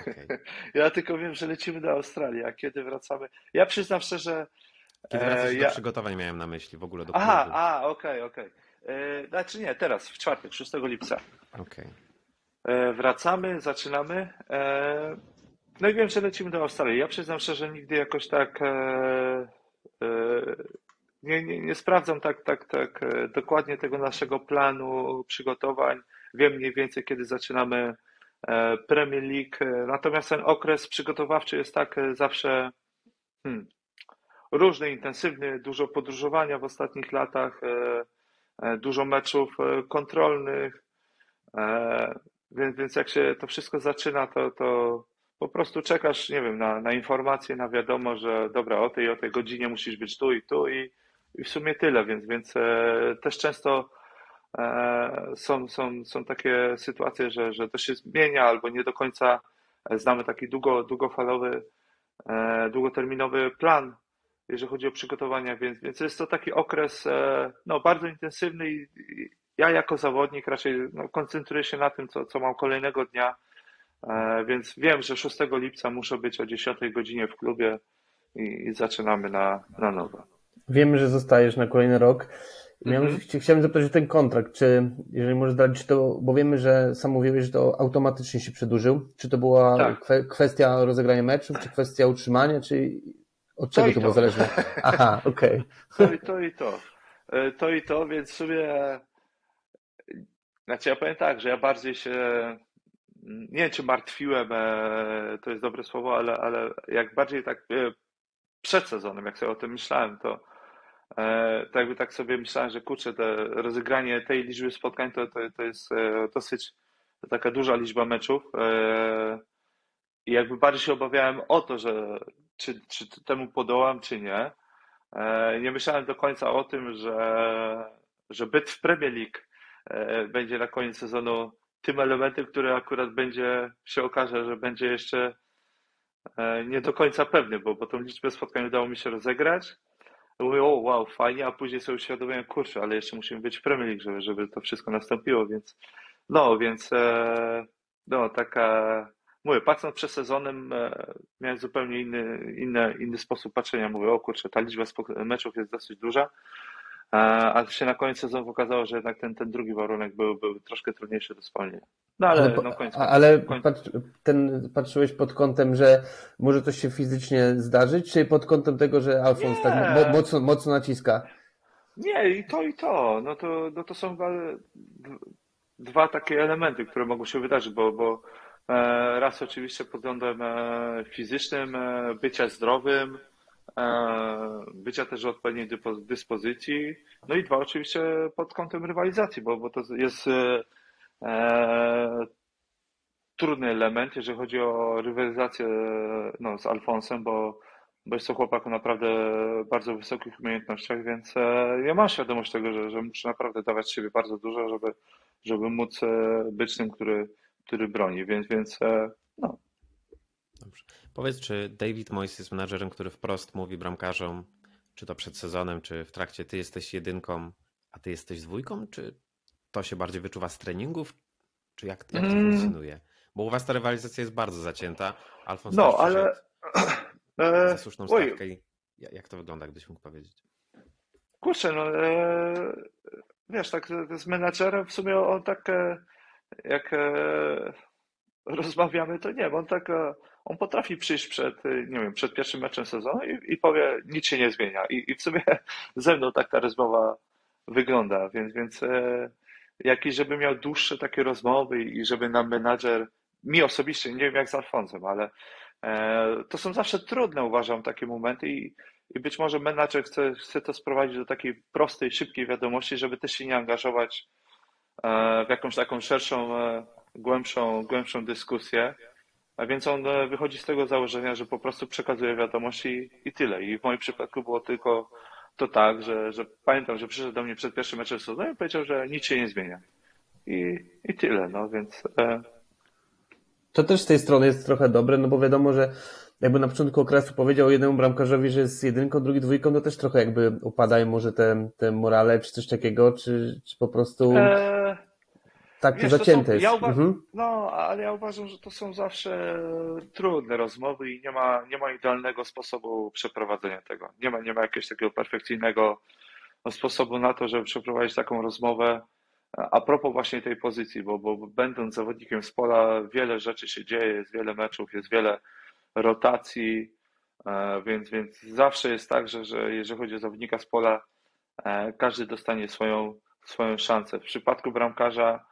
Okej. Ja tylko wiem, że lecimy do Australii, a kiedy wracamy? Ja przyznam szczerze, Kiedy e, wracacie do ja... przygotowań miałem na myśli, w ogóle do Aha, klubu. a, okej, okej. E, Znaczy nie, teraz, w czwartek, 6 lipca. Okej. E, Wracamy, zaczynamy. No i wiem, że lecimy do Australii. Ja przyznam szczerze, nigdy jakoś tak nie, nie, nie sprawdzam tak, tak, tak e, dokładnie tego naszego planu przygotowań. Wiem mniej więcej, kiedy zaczynamy e, Premier League. Natomiast ten okres przygotowawczy jest tak e, zawsze hmm, różny, intensywny, dużo podróżowania w ostatnich latach, dużo meczów kontrolnych. Więc, więc jak się to wszystko zaczyna, to, to po prostu czekasz, nie wiem, na, na informacje, na wiadomo, że dobra, o tej o tej godzinie musisz być tu i tu i, i w sumie tyle, więc, więc e, też często e, są, są, są takie sytuacje, że, że to się zmienia albo nie do końca znamy taki długo, długofalowy, e, długoterminowy plan, jeżeli chodzi o przygotowania, więc, więc jest to taki okres e, no, bardzo intensywny i, ja jako zawodnik raczej no, koncentruję się na tym, co, co mam kolejnego dnia, e, więc wiem, że 6 lipca muszę być o 10 godzinie w klubie i, i zaczynamy na, na nowo. Wiemy, że zostajesz na kolejny rok. Miałem, chci- Chciałem zapytać o ten kontrakt, czy jeżeli możesz czy to, bo wiemy, że sam mówiłeś, że to automatycznie się przedłużył. Czy to była Tak. kwe, kwestia rozegrania meczów, czy kwestia utrzymania, czy od To czego i to było to. zależne? Aha, okej. To i to, i to. E, To i to, więc w sumie. Znaczy, ja powiem tak, że ja bardziej się. Nie wiem, czy martwiłem, e, to jest dobre słowo, ale, ale jak bardziej tak e, przed sezonem, jak sobie o tym myślałem, to, to jakby tak sobie myślałem, że kurczę, rozegranie tej liczby spotkań to, to, to jest e, dosyć taka duża liczba meczów. e, I jakby bardziej się obawiałem o to, że czy, czy temu podołam, czy nie. E, Nie myślałem do końca o tym, że, że byt w Premier League e, będzie na koniec sezonu tym elementem, który akurat będzie, się okaże, że będzie jeszcze e, nie do końca pewny, bo, bo tą liczbę spotkań udało mi się rozegrać. Mówię, o wow, fajnie, a później sobie uświadomiłem, kurczę, ale jeszcze musimy być w Premier League, żeby, żeby to wszystko nastąpiło, więc no, więc e, no, taka, mówię, patrząc przez sezonem, e, miałem zupełnie inny, inny, inny sposób patrzenia. Mówię, o kurczę, ta liczba meczów jest dosyć duża, a się na koniec sezonu okazało, że jednak ten, ten drugi warunek był, był troszkę trudniejszy do spełnienia. No ale, ale, no, końcu, ale patrz, ten, patrzyłeś pod kątem, że może coś się fizycznie zdarzyć, czy pod kątem tego, że Alfons tak mocno, mocno naciska? Nie, i to, i to. No to, no to są dwa takie elementy, które mogą się wydarzyć, bo, bo e, raz oczywiście pod względem e, fizycznym, e, bycia zdrowym, bycia też o odpowiedniej dyspozycji, no i dwa oczywiście pod kątem rywalizacji, bo, bo to jest trudny element, jeżeli chodzi o rywalizację no, z Alfonsem, bo, bo jest to chłopak o naprawdę bardzo wysokich umiejętnościach, więc ja mam świadomość tego, że, że muszę naprawdę dawać siebie bardzo dużo, żeby, żeby móc e, być tym, który, który broni, więc, więc e, no. Dobrze. Powiedz, czy David Moyes jest menadżerem, który wprost mówi bramkarzom, czy to przed sezonem, czy w trakcie, ty jesteś jedynką, a ty jesteś dwójką, czy to się bardziej wyczuwa z treningów, czy jak, jak to mm. funkcjonuje? Bo u was ta rywalizacja jest bardzo zacięta. Alfons no, ale... za słuszną stawkę. Jak to wygląda, gdybyś mógł powiedzieć? Kurczę, no e, wiesz, tak z menadżerem w sumie on tak e, jak e, rozmawiamy, to nie, on tak on potrafi przyjść przed, nie wiem, przed pierwszym meczem sezonu i, i powie, nic się nie zmienia. I, I w sumie ze mną tak ta rozmowa wygląda, więc, więc jakiś, żeby miał dłuższe takie rozmowy i żeby nam menadżer, mi osobiście, nie wiem jak z Alfonsem, ale to są zawsze trudne, uważam, takie momenty i i być może menadżer chce, chce to sprowadzić do takiej prostej, szybkiej wiadomości, żeby też się nie angażować e, w jakąś taką szerszą, e, głębszą, głębszą dyskusję. A więc on e, wychodzi z tego założenia, że po prostu przekazuje wiadomości i tyle. I w moim przypadku było tylko to tak, że, że pamiętam, że przyszedł do mnie przed pierwszym meczem sezonu i powiedział, że nic się nie zmienia. I, i tyle, no więc. To też z tej strony jest trochę dobre, no bo wiadomo, że jakby na początku okresu powiedział jednemu bramkarzowi, że jest jedynką, drugi dwójką, to też trochę jakby upadają może te, te morale, czy coś takiego, czy, czy po prostu eee, tak to zacięte jest. Ja mhm. No, ale ja uważam, że to są zawsze trudne rozmowy i nie ma, nie ma idealnego sposobu przeprowadzenia tego. Nie ma, nie ma jakiegoś takiego perfekcyjnego sposobu na to, żeby przeprowadzić taką rozmowę. A propos właśnie tej pozycji, bo, bo będąc zawodnikiem z pola, wiele rzeczy się dzieje, jest wiele meczów, jest wiele rotacji, e, więc, więc zawsze jest tak, że, że jeżeli chodzi o zawodnika z pola, e, każdy dostanie swoją, swoją szansę. W przypadku bramkarza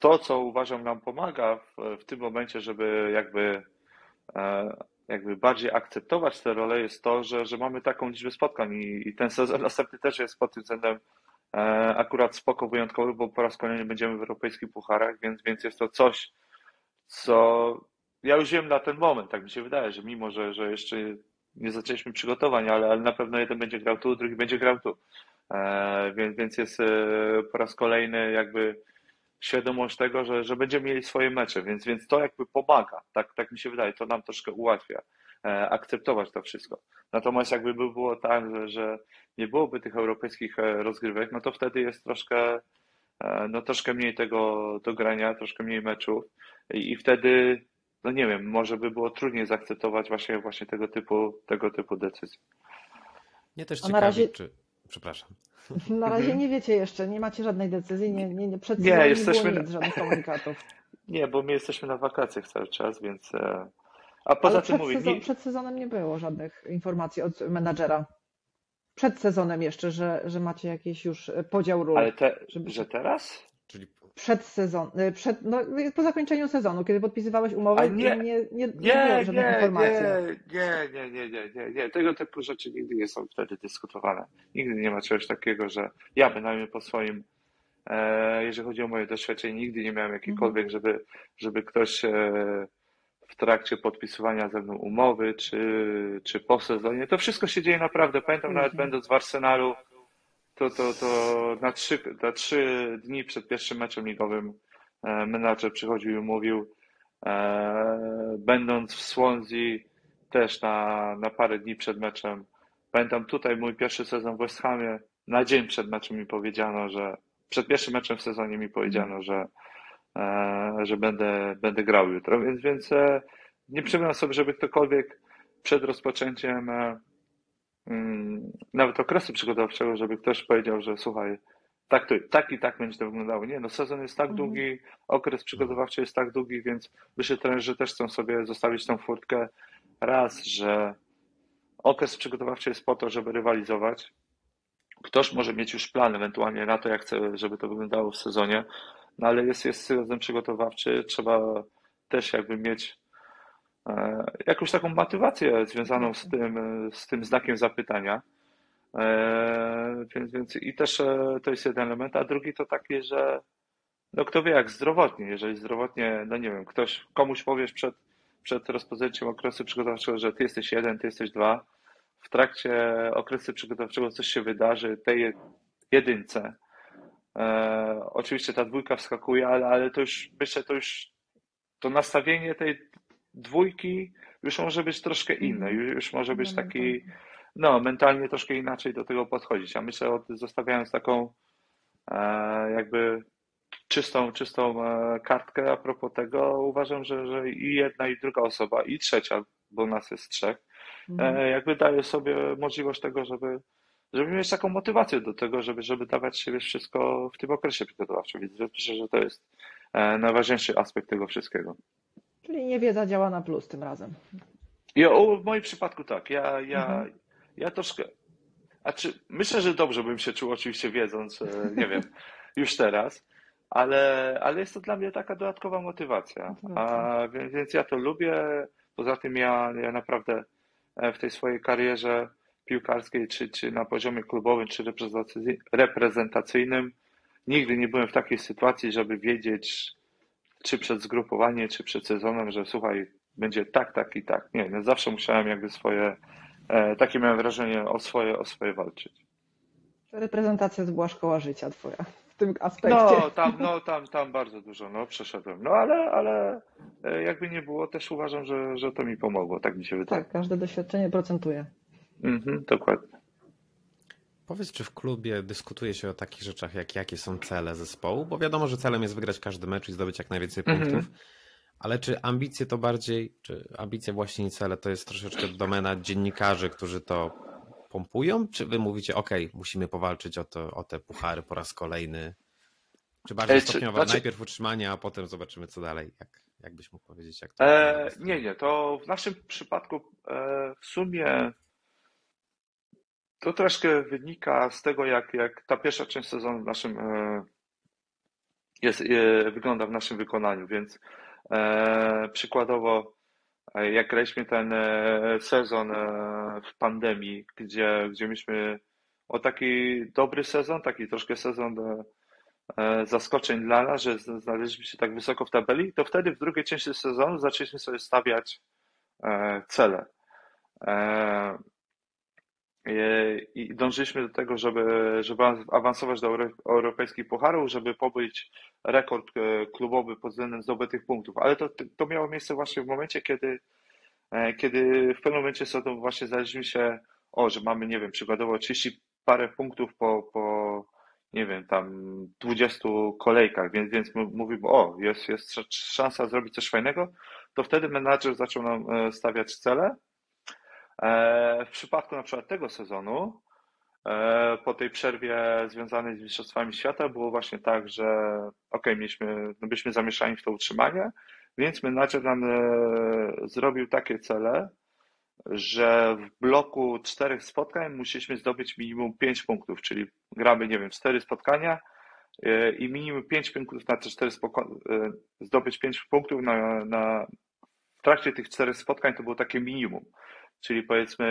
to, co uważam nam pomaga w, w tym momencie, żeby jakby, e, jakby bardziej akceptować tę rolę, jest to, że, że mamy taką liczbę spotkań i, i ten sezon następny też jest pod tym względem akurat spoko wyjątkowy, bo po raz kolejny będziemy w europejskich pucharach, więc, więc jest to coś, co ja już wiem na ten moment, tak mi się wydaje, że mimo, że, że jeszcze nie zaczęliśmy przygotowań, ale, ale na pewno jeden będzie grał tu, drugi będzie grał tu. E, więc, więc jest e, po raz kolejny jakby świadomość tego, że, że będziemy mieli swoje mecze, więc, więc to jakby pomaga, tak, tak mi się wydaje, to nam troszkę ułatwia e, akceptować to wszystko. Natomiast jakby by było tak, że, że nie byłoby tych europejskich e, rozgrywek, no to wtedy jest troszkę, e, no troszkę mniej tego do grania, troszkę mniej meczów i, i wtedy no nie wiem, może by było trudniej zaakceptować właśnie, właśnie tego typu, tego typu decyzji. Nie też ciekawi, razie... czy... Przepraszam. Na razie mhm. nie wiecie jeszcze, nie macie żadnej decyzji, nie, nie, nie przed nie, nie jesteśmy było nic, żadnych komunikatów. Nie, bo my jesteśmy na wakacjach cały czas, więc... E, a poza Ale tym przed, mówię, sezon, nie... przed sezonem nie było żadnych informacji od menadżera. Przed sezonem jeszcze, że, że macie jakiś już podział ról. Ale te, żeby... że teraz? Czyli przed sezon, y, przed, no, po zakończeniu sezonu, kiedy podpisywałeś umowę, nie, nie, nie, nie, nie, żadnych nie, informacji. Nie, nie, nie, nie, nie, nie, tego typu rzeczy nigdy nie są wtedy dyskutowane. Nigdy nie ma czegoś takiego, że ja bynajmniej po swoim, e, jeżeli chodzi o moje doświadczenie, nigdy nie miałem jakikolwiek, mhm. żeby, żeby ktoś e, w trakcie podpisywania ze mną umowy, czy, czy po sezonie, to wszystko się dzieje naprawdę. Pamiętam mhm. nawet będąc w Arsenalu, to, to, to na, trzy, na trzy dni przed pierwszym meczem ligowym e, menadżer przychodził i mówił, e, będąc w Swansea, też na, na parę dni przed meczem. Pamiętam tutaj mój pierwszy sezon w West Hamie, na dzień przed meczem mi powiedziano, że przed pierwszym meczem w sezonie mi powiedziano, że, e, że będę, będę grał jutro, więc, więc nie przypominam sobie, żeby ktokolwiek przed rozpoczęciem nawet okresu przygotowawczego, żeby ktoś powiedział, że słuchaj, tak, to, tak i tak będzie to wyglądało. Nie, no sezon jest tak Mhm. długi, okres przygotowawczy jest tak długi, więc myślę, że trenerzy też chcą sobie zostawić tą furtkę. Raz, że okres przygotowawczy jest po to, żeby rywalizować. Ktoś może mieć już plan ewentualnie na to, jak chce, żeby to wyglądało w sezonie, no ale jest, jest sezon przygotowawczy, trzeba też jakby mieć jakąś taką motywację związaną z tym, e, z tym znakiem zapytania. E, więc, więc i też e, to jest jeden element, a drugi to taki, że no kto wie jak zdrowotnie, jeżeli zdrowotnie, no nie wiem, ktoś, komuś powiesz przed, przed rozpoczęciem okresu przygotowawczego, że ty jesteś jeden, ty jesteś dwa, w trakcie okresu przygotowawczego coś się wydarzy, tej jedynce. E, oczywiście ta dwójka wskakuje, ale, ale to już, myślę, to już to nastawienie tej dwójki już może być troszkę inne, już, już może być taki, no, mentalnie troszkę inaczej do tego podchodzić. Ja myślę, o, zostawiając taką e, jakby czystą, czystą e, kartkę a propos tego, uważam, że, że i jedna, i druga osoba, i trzecia, bo nas jest trzech, e, jakby daje sobie możliwość tego, żeby, żeby mieć taką motywację do tego, żeby, żeby dawać siebie wszystko w tym okresie przygotowawczym. Więc myślę, że to jest najważniejszy aspekt tego wszystkiego. Czyli niewiedza działa na plus tym razem. I o, w moim przypadku tak, ja, ja, Mhm. ja troszkę, a czy, myślę, że dobrze bym się czuł oczywiście wiedząc, e, nie wiem, już teraz, ale, ale jest to dla mnie taka dodatkowa motywacja, a, więc, więc ja to lubię, poza tym ja, ja naprawdę e, w tej swojej karierze piłkarskiej, czy, czy na poziomie klubowym, czy reprezentacy- reprezentacyjnym, nigdy nie byłem w takiej sytuacji, żeby wiedzieć, czy przed zgrupowaniem, czy przed sezonem, że słuchaj, będzie tak, tak i tak. Nie, no zawsze musiałem jakby swoje, e, takie miałem wrażenie, o swoje, o swoje walczyć. Reprezentacja to była szkoła życia twoja w tym aspekcie. No, tam, no, tam, tam bardzo dużo, no, przeszedłem. No, ale, ale e, jakby nie było, też uważam, że, że to mi pomogło, tak mi się wydaje. Tak, każde doświadczenie procentuje. Mhm, dokładnie. Powiedz, czy w klubie dyskutuje się o takich rzeczach, jak jakie są cele zespołu? Bo wiadomo, że celem jest wygrać każdy mecz i zdobyć jak najwięcej Mhm. punktów. Ale czy ambicje to bardziej, czy ambicje właśnie i cele to jest troszeczkę domena dziennikarzy, którzy to pompują? Czy wy mówicie, ok, musimy powalczyć o, to, o te puchary po raz kolejny? Czy bardziej Ej, czy- stopniowo, znaczy- najpierw utrzymanie, a potem zobaczymy co dalej? Jak, jak byś mógł powiedzieć, jak to E, nie, nie, to w naszym przypadku e, w sumie to troszkę wynika z tego, jak, jak ta pierwsza część sezonu w naszym e, jest, e, wygląda w naszym wykonaniu, więc e, przykładowo jak graliśmy ten sezon w pandemii, gdzie, gdzie mieliśmy o taki dobry sezon, taki troszkę sezon zaskoczeń dla nas, że znaleźliśmy się tak wysoko w tabeli, to wtedy w drugiej części sezonu zaczęliśmy sobie stawiać cele. E, I dążyliśmy do tego, żeby, żeby awansować do euro- europejskich pucharów, żeby pobyć rekord e, klubowy pod względem zdobytych punktów. Ale to, to miało miejsce właśnie w momencie, kiedy, e, kiedy w pewnym momencie sobie właśnie się, o, że mamy, nie wiem, przykładowo 30 parę punktów po, po nie wiem, tam 20 kolejkach, więc, więc my mówimy, o, jest, jest sz- szansa zrobić coś fajnego, to wtedy menadżer zaczął nam stawiać cele. E, W przypadku na przykład tego sezonu, e, po tej przerwie związanej z Mistrzostwami Świata, było właśnie tak, że ok, mieliśmy, no byliśmy zamieszani w to utrzymanie, więc menadżer nam e, zrobił takie cele, że w bloku czterech spotkań musieliśmy zdobyć minimum 5 punktów, czyli gramy, nie wiem, cztery spotkania i minimum 5 punktów na te cztery e, zdobyć 5 punktów na, na, w trakcie tych czterech spotkań to było takie minimum. Czyli powiedzmy,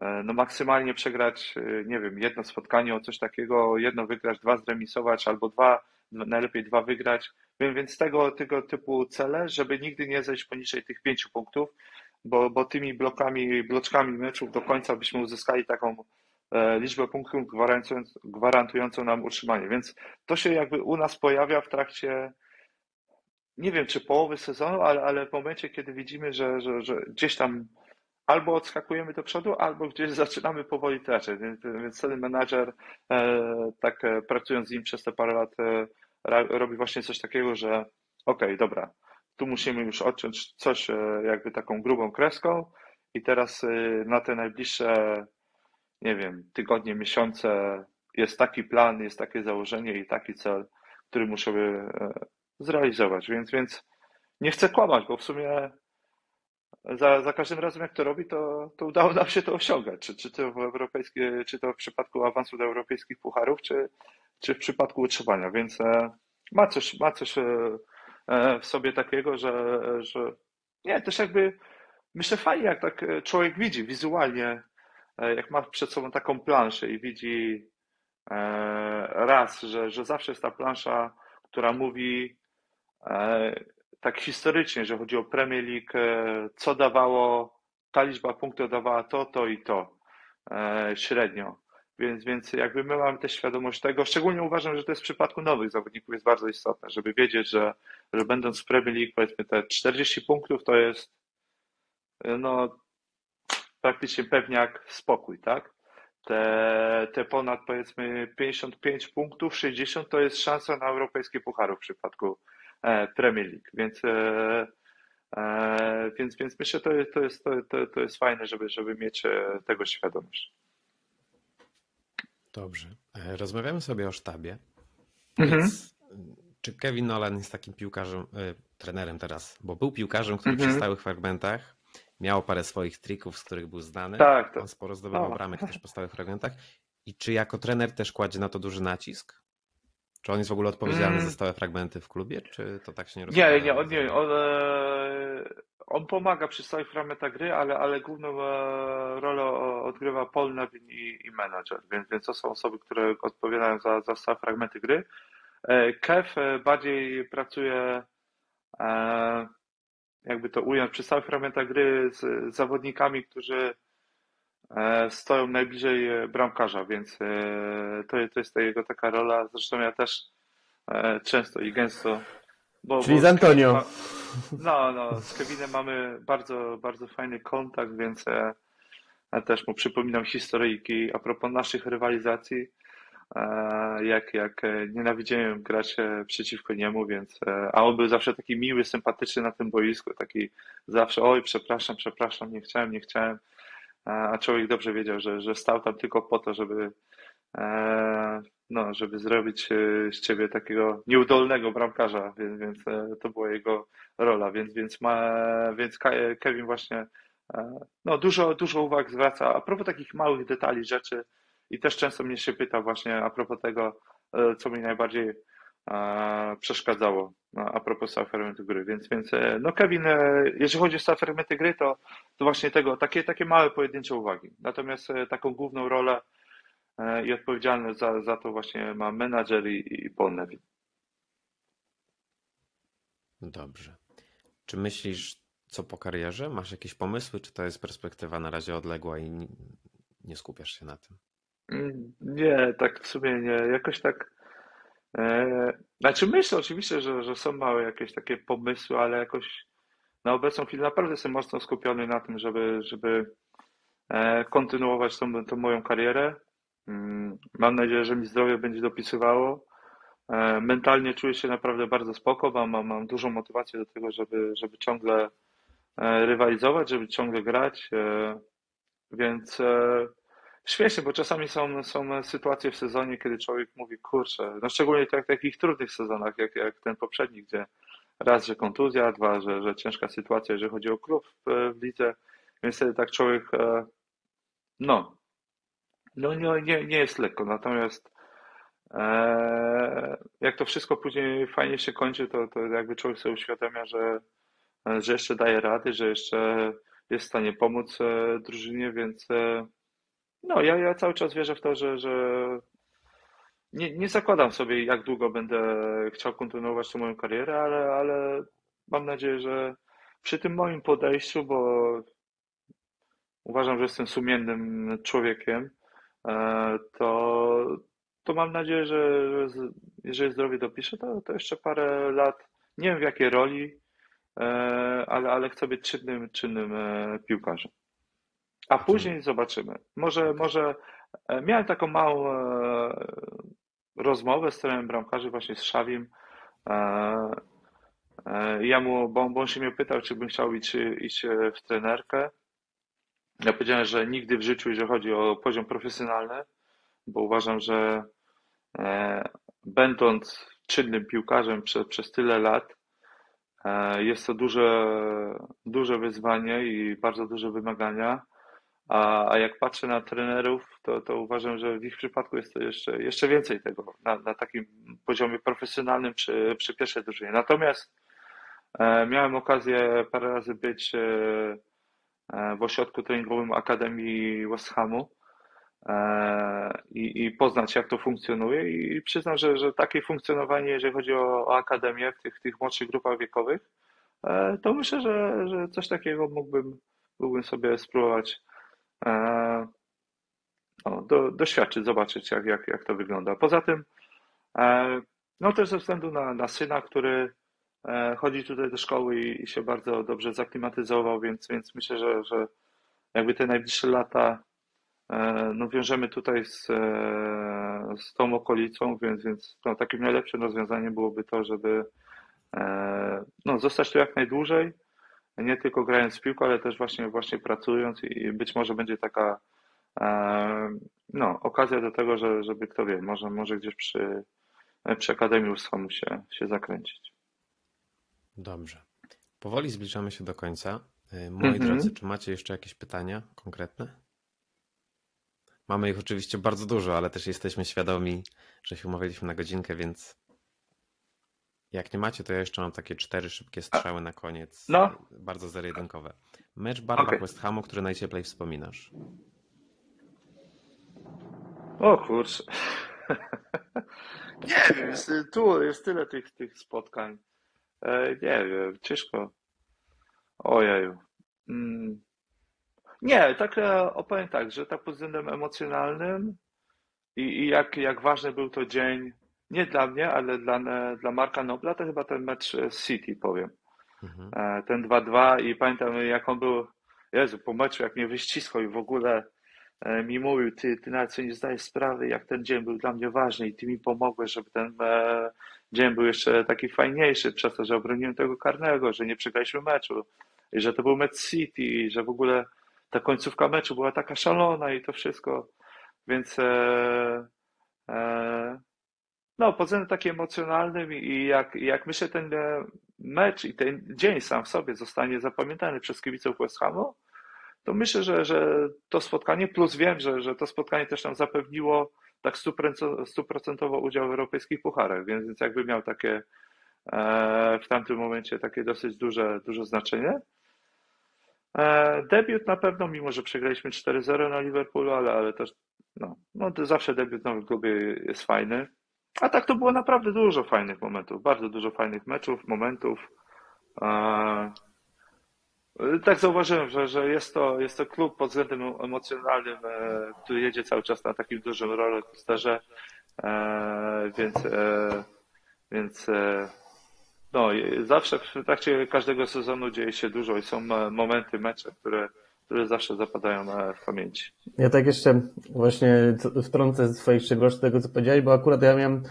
e, no maksymalnie przegrać, e, nie wiem, jedno spotkanie o coś takiego, jedno wygrać, dwa zremisować, albo dwa, najlepiej dwa wygrać. Więc, tego, tego typu cele, żeby nigdy nie zejść poniżej tych pięciu punktów, bo, bo tymi blokami, bloczkami meczów do końca byśmy uzyskali taką e, liczbę punktów gwarantując, gwarantującą nam utrzymanie. Więc to się jakby u nas pojawia w trakcie nie wiem czy połowy sezonu, ale, ale w momencie, kiedy widzimy, że, że, że gdzieś tam albo odskakujemy do przodu, albo gdzieś zaczynamy powoli tracić. Więc, wtedy menadżer, e, tak e, pracując z nim przez te parę lat, e, robi właśnie coś takiego, że okej, okay, dobra, tu musimy już odciąć coś jakby taką grubą kreską i teraz na te najbliższe, nie wiem, tygodnie, miesiące jest taki plan, jest takie założenie i taki cel, który muszę e, zrealizować. Więc, więc nie chcę kłamać, bo w sumie za, za każdym razem jak to robi, to, to udało nam się to osiągać. Czy, czy, to w europejskie, czy to w przypadku awansu do europejskich pucharów, czy, czy w przypadku utrzymania. Więc ma coś, ma coś w sobie takiego, że, że nie, też jakby myślę fajnie, jak tak człowiek widzi wizualnie, jak ma przed sobą taką planszę i widzi E, raz, że, że zawsze jest ta plansza, która mówi e, tak historycznie, że chodzi o Premier League, e, co dawało, ta liczba punktów dawała to, to i to średnio. Więc, więc jakby my mamy też świadomość tego, szczególnie uważam, że to jest w przypadku nowych zawodników jest bardzo istotne, żeby wiedzieć, że, że będąc w Premier League powiedzmy te 40 punktów to jest no praktycznie pewniak spokój, tak? te, te ponad powiedzmy 55 punktów, 60 to jest szansa na europejskie puchary w przypadku e, Premier League, więc, e, e, więc, więc myślę, że to, to, jest, to, to jest fajne, żeby, żeby mieć tego świadomość. Dobrze. Rozmawiamy sobie o sztabie. Mhm. Czy Kevin Nolan jest takim piłkarzem, trenerem teraz, bo był piłkarzem, który mhm. przy stałych fragmentach miał parę swoich trików, z których był znany. Tak, to... On sporo zdobywał no. bramek też po stałych fragmentach. I czy jako trener też kładzie na to duży nacisk? Czy on jest w ogóle odpowiedzialny mm. za stałe fragmenty w klubie, czy to tak się nie rozumie? Nie, nie, on, nie on, e, on pomaga przy stałych fragmentach gry, ale, ale główną e, rolę odgrywa Paul Nevin i, i manager, więc, więc to są osoby, które odpowiadają za, za stałe fragmenty gry. E, Kev bardziej pracuje jakby to ująć, przy stałych fragmentach gry z zawodnikami, którzy stoją najbliżej e, bramkarza, więc e, to, to jest ta jego taka rola. Zresztą ja też często i gęsto. Bo, Czyli bo z Antonio. Ma, no, no, z Kevinem mamy bardzo, bardzo fajny kontakt, więc ja też mu przypominam historyjki a propos naszych rywalizacji jak, jak e, nienawidziłem grać e, przeciwko niemu, więc e, a on był zawsze taki miły, sympatyczny na tym boisku, taki zawsze oj, przepraszam, przepraszam, nie chciałem, nie chciałem, a człowiek dobrze wiedział, że, że stał tam tylko po to, żeby no, żeby zrobić z ciebie takiego nieudolnego bramkarza, więc, więc to była jego rola, więc, więc, ma, więc Kevin właśnie no, dużo, dużo uwag zwraca. A propos takich małych detali, rzeczy, i też często mnie się pyta właśnie a propos tego, e, co mi najbardziej e, przeszkadzało a propos fermenty gry. Więc, więc e, no Kevin, jeżeli chodzi o fermenty gry, to, to właśnie tego, takie, takie małe pojedyncze uwagi. Natomiast taką główną rolę i odpowiedzialność za, za to właśnie ma menadżer i, i Paul Nevin. Dobrze. Czy myślisz, co po karierze? Masz jakieś pomysły, czy to jest perspektywa na razie odległa i nie skupiasz się na tym? Nie, tak w sumie nie. Jakoś tak. E, znaczy myślę oczywiście, że, że są małe jakieś takie pomysły, ale jakoś na obecną chwilę naprawdę jestem mocno skupiony na tym, żeby, żeby e, kontynuować tą, tą moją karierę. Mm, mam nadzieję, że mi zdrowie będzie dopisywało. E, mentalnie czuję się naprawdę bardzo spoko, mam, mam, dużą motywację do tego, żeby, żeby ciągle rywalizować, żeby ciągle grać, więc Śmiesznie, bo czasami są, są sytuacje w sezonie, kiedy człowiek mówi, kurczę, no szczególnie tak, w takich trudnych sezonach, jak, jak ten poprzedni, gdzie raz, że kontuzja, dwa, że, że ciężka sytuacja, jeżeli chodzi o klub w, w lidze, więc wtedy tak człowiek, e, no, no nie, nie, nie jest lekko, natomiast e, jak to wszystko później fajnie się kończy, to, to jakby człowiek sobie uświadamia, że, że jeszcze daje rady, że jeszcze jest w stanie pomóc e, drużynie, więc no, ja, ja cały czas wierzę w to, że, że nie, nie zakładam sobie, jak długo będę chciał kontynuować tę moją karierę, ale, ale mam nadzieję, że przy tym moim podejściu, bo uważam, że jestem sumiennym człowiekiem, e, to, to mam nadzieję, że, że jeżeli zdrowie dopiszę, to, to jeszcze parę lat Nie wiem w jakiej roli, e, ale, ale chcę być czynnym, czynnym e, piłkarzem. A później zobaczymy. Może, może e, miałem taką małą e, rozmowę z trenerem bramkarzy właśnie z Szawim. E, Ja mu, bo, bo on się mnie pytał, czy bym chciał iść, iść w trenerkę. Ja powiedziałem, że nigdy w życiu, jeżeli chodzi o poziom profesjonalny, bo uważam, że będąc czynnym piłkarzem przez, przez tyle lat, jest to duże, duże wyzwanie i bardzo duże wymagania. A, a jak patrzę na trenerów, to, to uważam, że w ich przypadku jest to jeszcze, jeszcze więcej tego na, na takim poziomie profesjonalnym przy, przy pierwszej drużynie. Natomiast e, miałem okazję parę razy być e, e, w ośrodku treningowym Akademii West Hamu e, i, i poznać, jak to funkcjonuje. I przyznam, że, że takie funkcjonowanie, jeżeli chodzi o, o akademię w tych, tych młodszych grupach wiekowych, e, to myślę, że, że coś takiego mógłbym, mógłbym sobie spróbować no, do, doświadczyć, zobaczyć, jak, jak, jak to wygląda. Poza tym, e, no też ze względu na, na syna, który e, chodzi tutaj do szkoły i, i się bardzo dobrze zaklimatyzował, więc, więc myślę, że, że jakby te najbliższe lata no, wiążemy tutaj z, z tą okolicą, więc, więc no, takim najlepszym rozwiązaniem byłoby to, żeby no, zostać tu jak najdłużej, nie tylko grając w piłkę, ale też właśnie, właśnie pracując i być może będzie taka e, no, okazja do tego, że, żeby kto wie, może, może gdzieś przy, przy Akademii Uschomu się, się zakręcić. Dobrze. Powoli zbliżamy się do końca. Y, Moi Mhm. drodzy, czy macie jeszcze jakieś pytania konkretne? Mamy ich oczywiście bardzo dużo, ale też jesteśmy świadomi, że się umawialiśmy na godzinkę, więc jak nie macie, to ja jeszcze mam takie cztery szybkie strzały na koniec. No. Bardzo zero-jedynkowe. Mecz w barwach Okej. West Hamu, który najcieplej wspominasz. O kurczę. Nie wiem, jest, tu jest tyle tych, tych spotkań. E, nie wiem, ciężko. Ojeju. Mm. Nie, tak e, opowiem tak, że tak pod względem emocjonalnym i, i jak, jak ważny był to dzień, nie dla mnie, ale dla, dla Marka Nobla, to chyba ten mecz z City, powiem. Mhm. E, ten 2-2 i pamiętam jak on był, Jezu, po meczu jak mnie wyściskał i w ogóle e, mi mówił, ty, ty nawet sobie nie zdajesz sprawy, jak ten dzień był dla mnie ważny i ty mi pomogłeś, żeby ten e, dzień był jeszcze taki fajniejszy, przez to, że obroniłem tego karnego, że nie przegraliśmy meczu i że to był mecz City i że w ogóle ta końcówka meczu była taka szalona i to wszystko, więc e, e, no, pod względem takim emocjonalnym i jak, jak myślę, ten e, mecz i ten dzień sam w sobie zostanie zapamiętany przez kibiców West Hamu, to myślę, że, że to spotkanie, plus wiem, że, że to spotkanie też nam zapewniło tak stuprocentowo udział w europejskich pucharach, więc, jakby miał takie e, w tamtym momencie takie dosyć duże, duże znaczenie. E, debiut na pewno, mimo że przegraliśmy 4-0 na Liverpoolu, ale, ale też no, no, zawsze debiut w nowym klubie jest fajny. A tak to było naprawdę dużo fajnych momentów, bardzo dużo fajnych meczów, momentów. E, tak zauważyłem, że, że jest to, jest to klub pod względem emocjonalnym, e, który jedzie cały czas na takim dużym rollercoasterze, e, więc, e, więc no, zawsze w trakcie każdego sezonu dzieje się dużo i są momenty, mecze, które, które zawsze zapadają e, w pamięci. Ja tak jeszcze właśnie wtrącę z Twoich szczegółów tego, co powiedziałeś, bo akurat ja miałem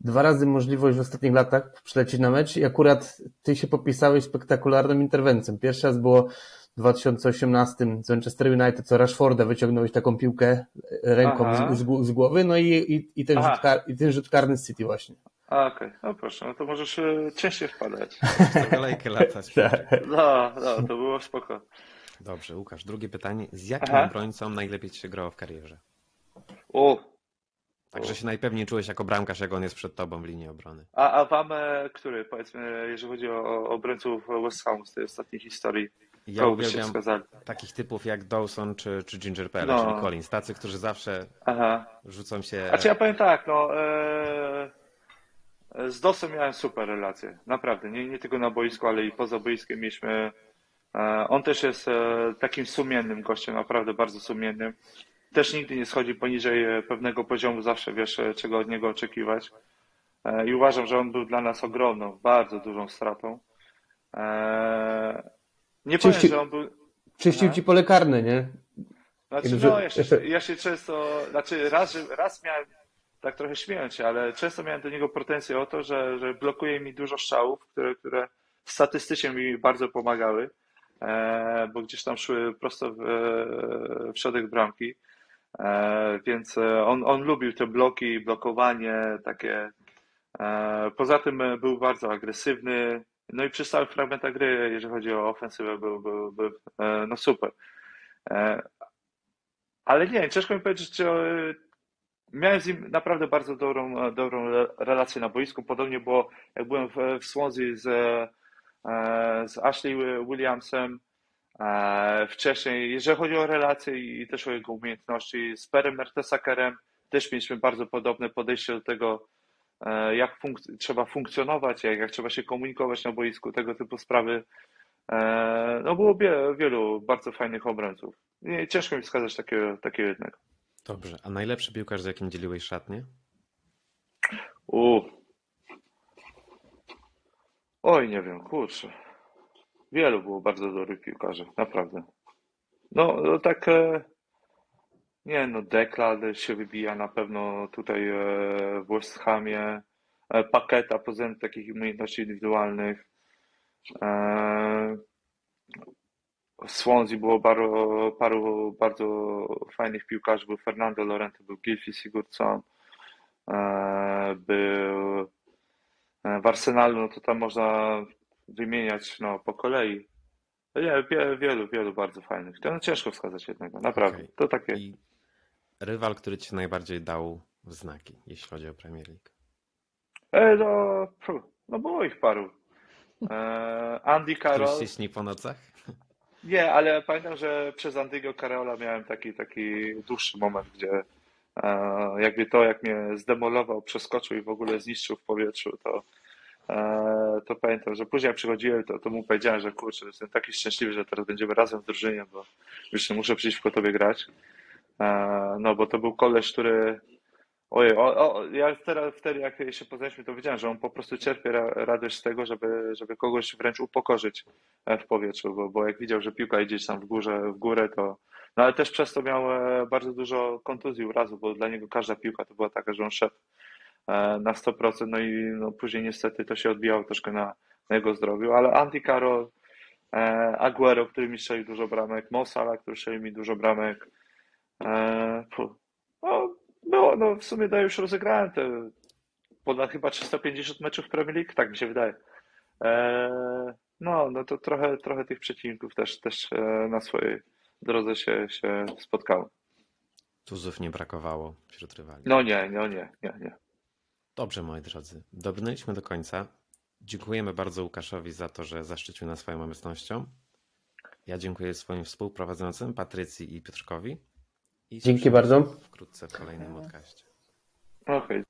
dwa razy możliwość w ostatnich latach przylecieć na mecz i akurat Ty się popisałeś spektakularną interwencją. Pierwszy raz było w 2018 z Manchester United, co Rashforda wyciągnąłeś taką piłkę ręką Aha. z, z, z głowy, no i, i, i, ten Aha. rzut kar, i ten rzut karny z City właśnie. A, okej, no proszę, no to możesz e, częściej wpadać. Co kolejkę latać. Tak. No, no, to było spoko. Dobrze, Łukasz, drugie pytanie. Z jakim Aha. obrońcą najlepiej ci się grało w karierze? O, Także się najpewniej czułeś jako bramkarz, jak on jest przed tobą w linii obrony. a, a wam, e, który, powiedzmy, jeżeli chodzi o, obrońców West Hamu z tej ostatniej historii, Ja uwielbiam takich typów jak Dawson czy, czy Ginger Pele, No. czyli Collins. Tacy, którzy zawsze Aha. rzucą się... Znaczy ja powiem tak, no e, z Dosem miałem super relacje, naprawdę, nie, nie tylko na boisku, ale i poza boiskiem mieliśmy, on też jest e, takim sumiennym gościem, naprawdę bardzo sumiennym, też nigdy nie schodzi poniżej e, pewnego poziomu, zawsze wiesz, e, czego od niego oczekiwać. E, I uważam, że on był dla nas ogromną, bardzo dużą stratą. E, Nie powiem, Czyści- że on był. Czyścił ci pole karne, nie? Znaczy, no, ja się, ja się często, znaczy raz, raz miałem, tak trochę śmiejąc się, ale często miałem do niego pretensje o to, że, że blokuje mi dużo strzałów, które, które statystycznie mi bardzo pomagały, e, bo gdzieś tam szły prosto w, e, w środek bramki, e, więc e, on, on lubił te bloki, blokowanie takie. E, poza tym e, był bardzo agresywny, no i przy stałych fragmentach gry, jeżeli chodzi o ofensywę, był, był, był e, no super. E, ale nie, ciężko mi powiedzieć, czy e, miałem z nim naprawdę bardzo dobrą, e, dobrą re- relację na boisku. Podobnie było, jak byłem w, w Swansea z, e, z Ashley Williamsem e, wcześniej. Jeżeli chodzi o relacje i i też o jego umiejętności z Perem Mertesakerem, też mieliśmy bardzo podobne podejście do tego, e, jak funk- trzeba funkcjonować, jak, jak trzeba się komunikować na boisku, tego typu sprawy. E, No było wie- wielu bardzo fajnych obrońców. Nie, ciężko mi wskazać takiego, takiego jednego. Dobrze. A najlepszy piłkarz, z jakim dzieliłeś szatnię? U. Oj, nie wiem, kurczę. Wielu było bardzo dobrych piłkarzy, naprawdę. No, no tak, e, nie no, Declan się wybija na pewno tutaj e, w West Hamie. E, Paketa pod względem takich umiejętności indywidualnych. W Swansea było paru, paru bardzo fajnych piłkarzy. Był Fernando Llorente, był Gylfi Sigurdsson, był w Arsenalu, no to tam można wymieniać no, po kolei. Nie, wie, wielu, wielu bardzo fajnych. To no, ciężko wskazać jednego, naprawdę. Okej. To takie. I rywal, który ci najbardziej dał w znaki, jeśli chodzi o Premier League. E, no, no było ich paru. E, Andy Carroll. się śni po nocach? Nie, ale pamiętam, że przez Andygo Carola miałem taki, taki dłuższy moment, gdzie e, jakby to, jak mnie zdemolował, przeskoczył i w ogóle zniszczył w powietrzu, to, e, to pamiętam, że później jak przychodziłem, to, to mu powiedziałem, że kurczę, jestem taki szczęśliwy, że teraz będziemy razem w drużynie, bo już nie muszę przeciwko tobie grać. E, no, bo to był koleś, który Ojej, o, o, ja teraz wtedy jak się poznaliśmy, to wiedziałem, że on po prostu czerpie ra, radość z tego, żeby, żeby kogoś wręcz upokorzyć e, w powietrzu, bo, bo jak widział, że piłka idzie tam w górze, w górę, to. No ale też przez to miał e, bardzo dużo kontuzji urazu, bo dla niego każda piłka to była taka, że on szedł e, na 100%, no i no, później niestety to się odbijało troszkę na, na jego zdrowiu, ale Andy Carroll, e, Aguero, który mi strzelił dużo bramek, Mo Salah, który strzelił mi dużo bramek, no, było, no w sumie to już rozegrałem te ponad chyba 350 meczów Premier League, tak mi się wydaje. No, no to trochę, trochę tych przeciwników też, też na swojej drodze się, się spotkało. Tuzów nie brakowało wśród rywali. No nie, no nie, nie, nie. Dobrze, moi drodzy. Dobrnęliśmy do końca. Dziękujemy bardzo Łukaszowi za to, że zaszczycił nas swoją obecnością. Ja dziękuję swoim współprowadzącym Patrycji i Piotrkowi. I Dzięki bardzo. Wkrótce w kolejnym podcaście. Okej,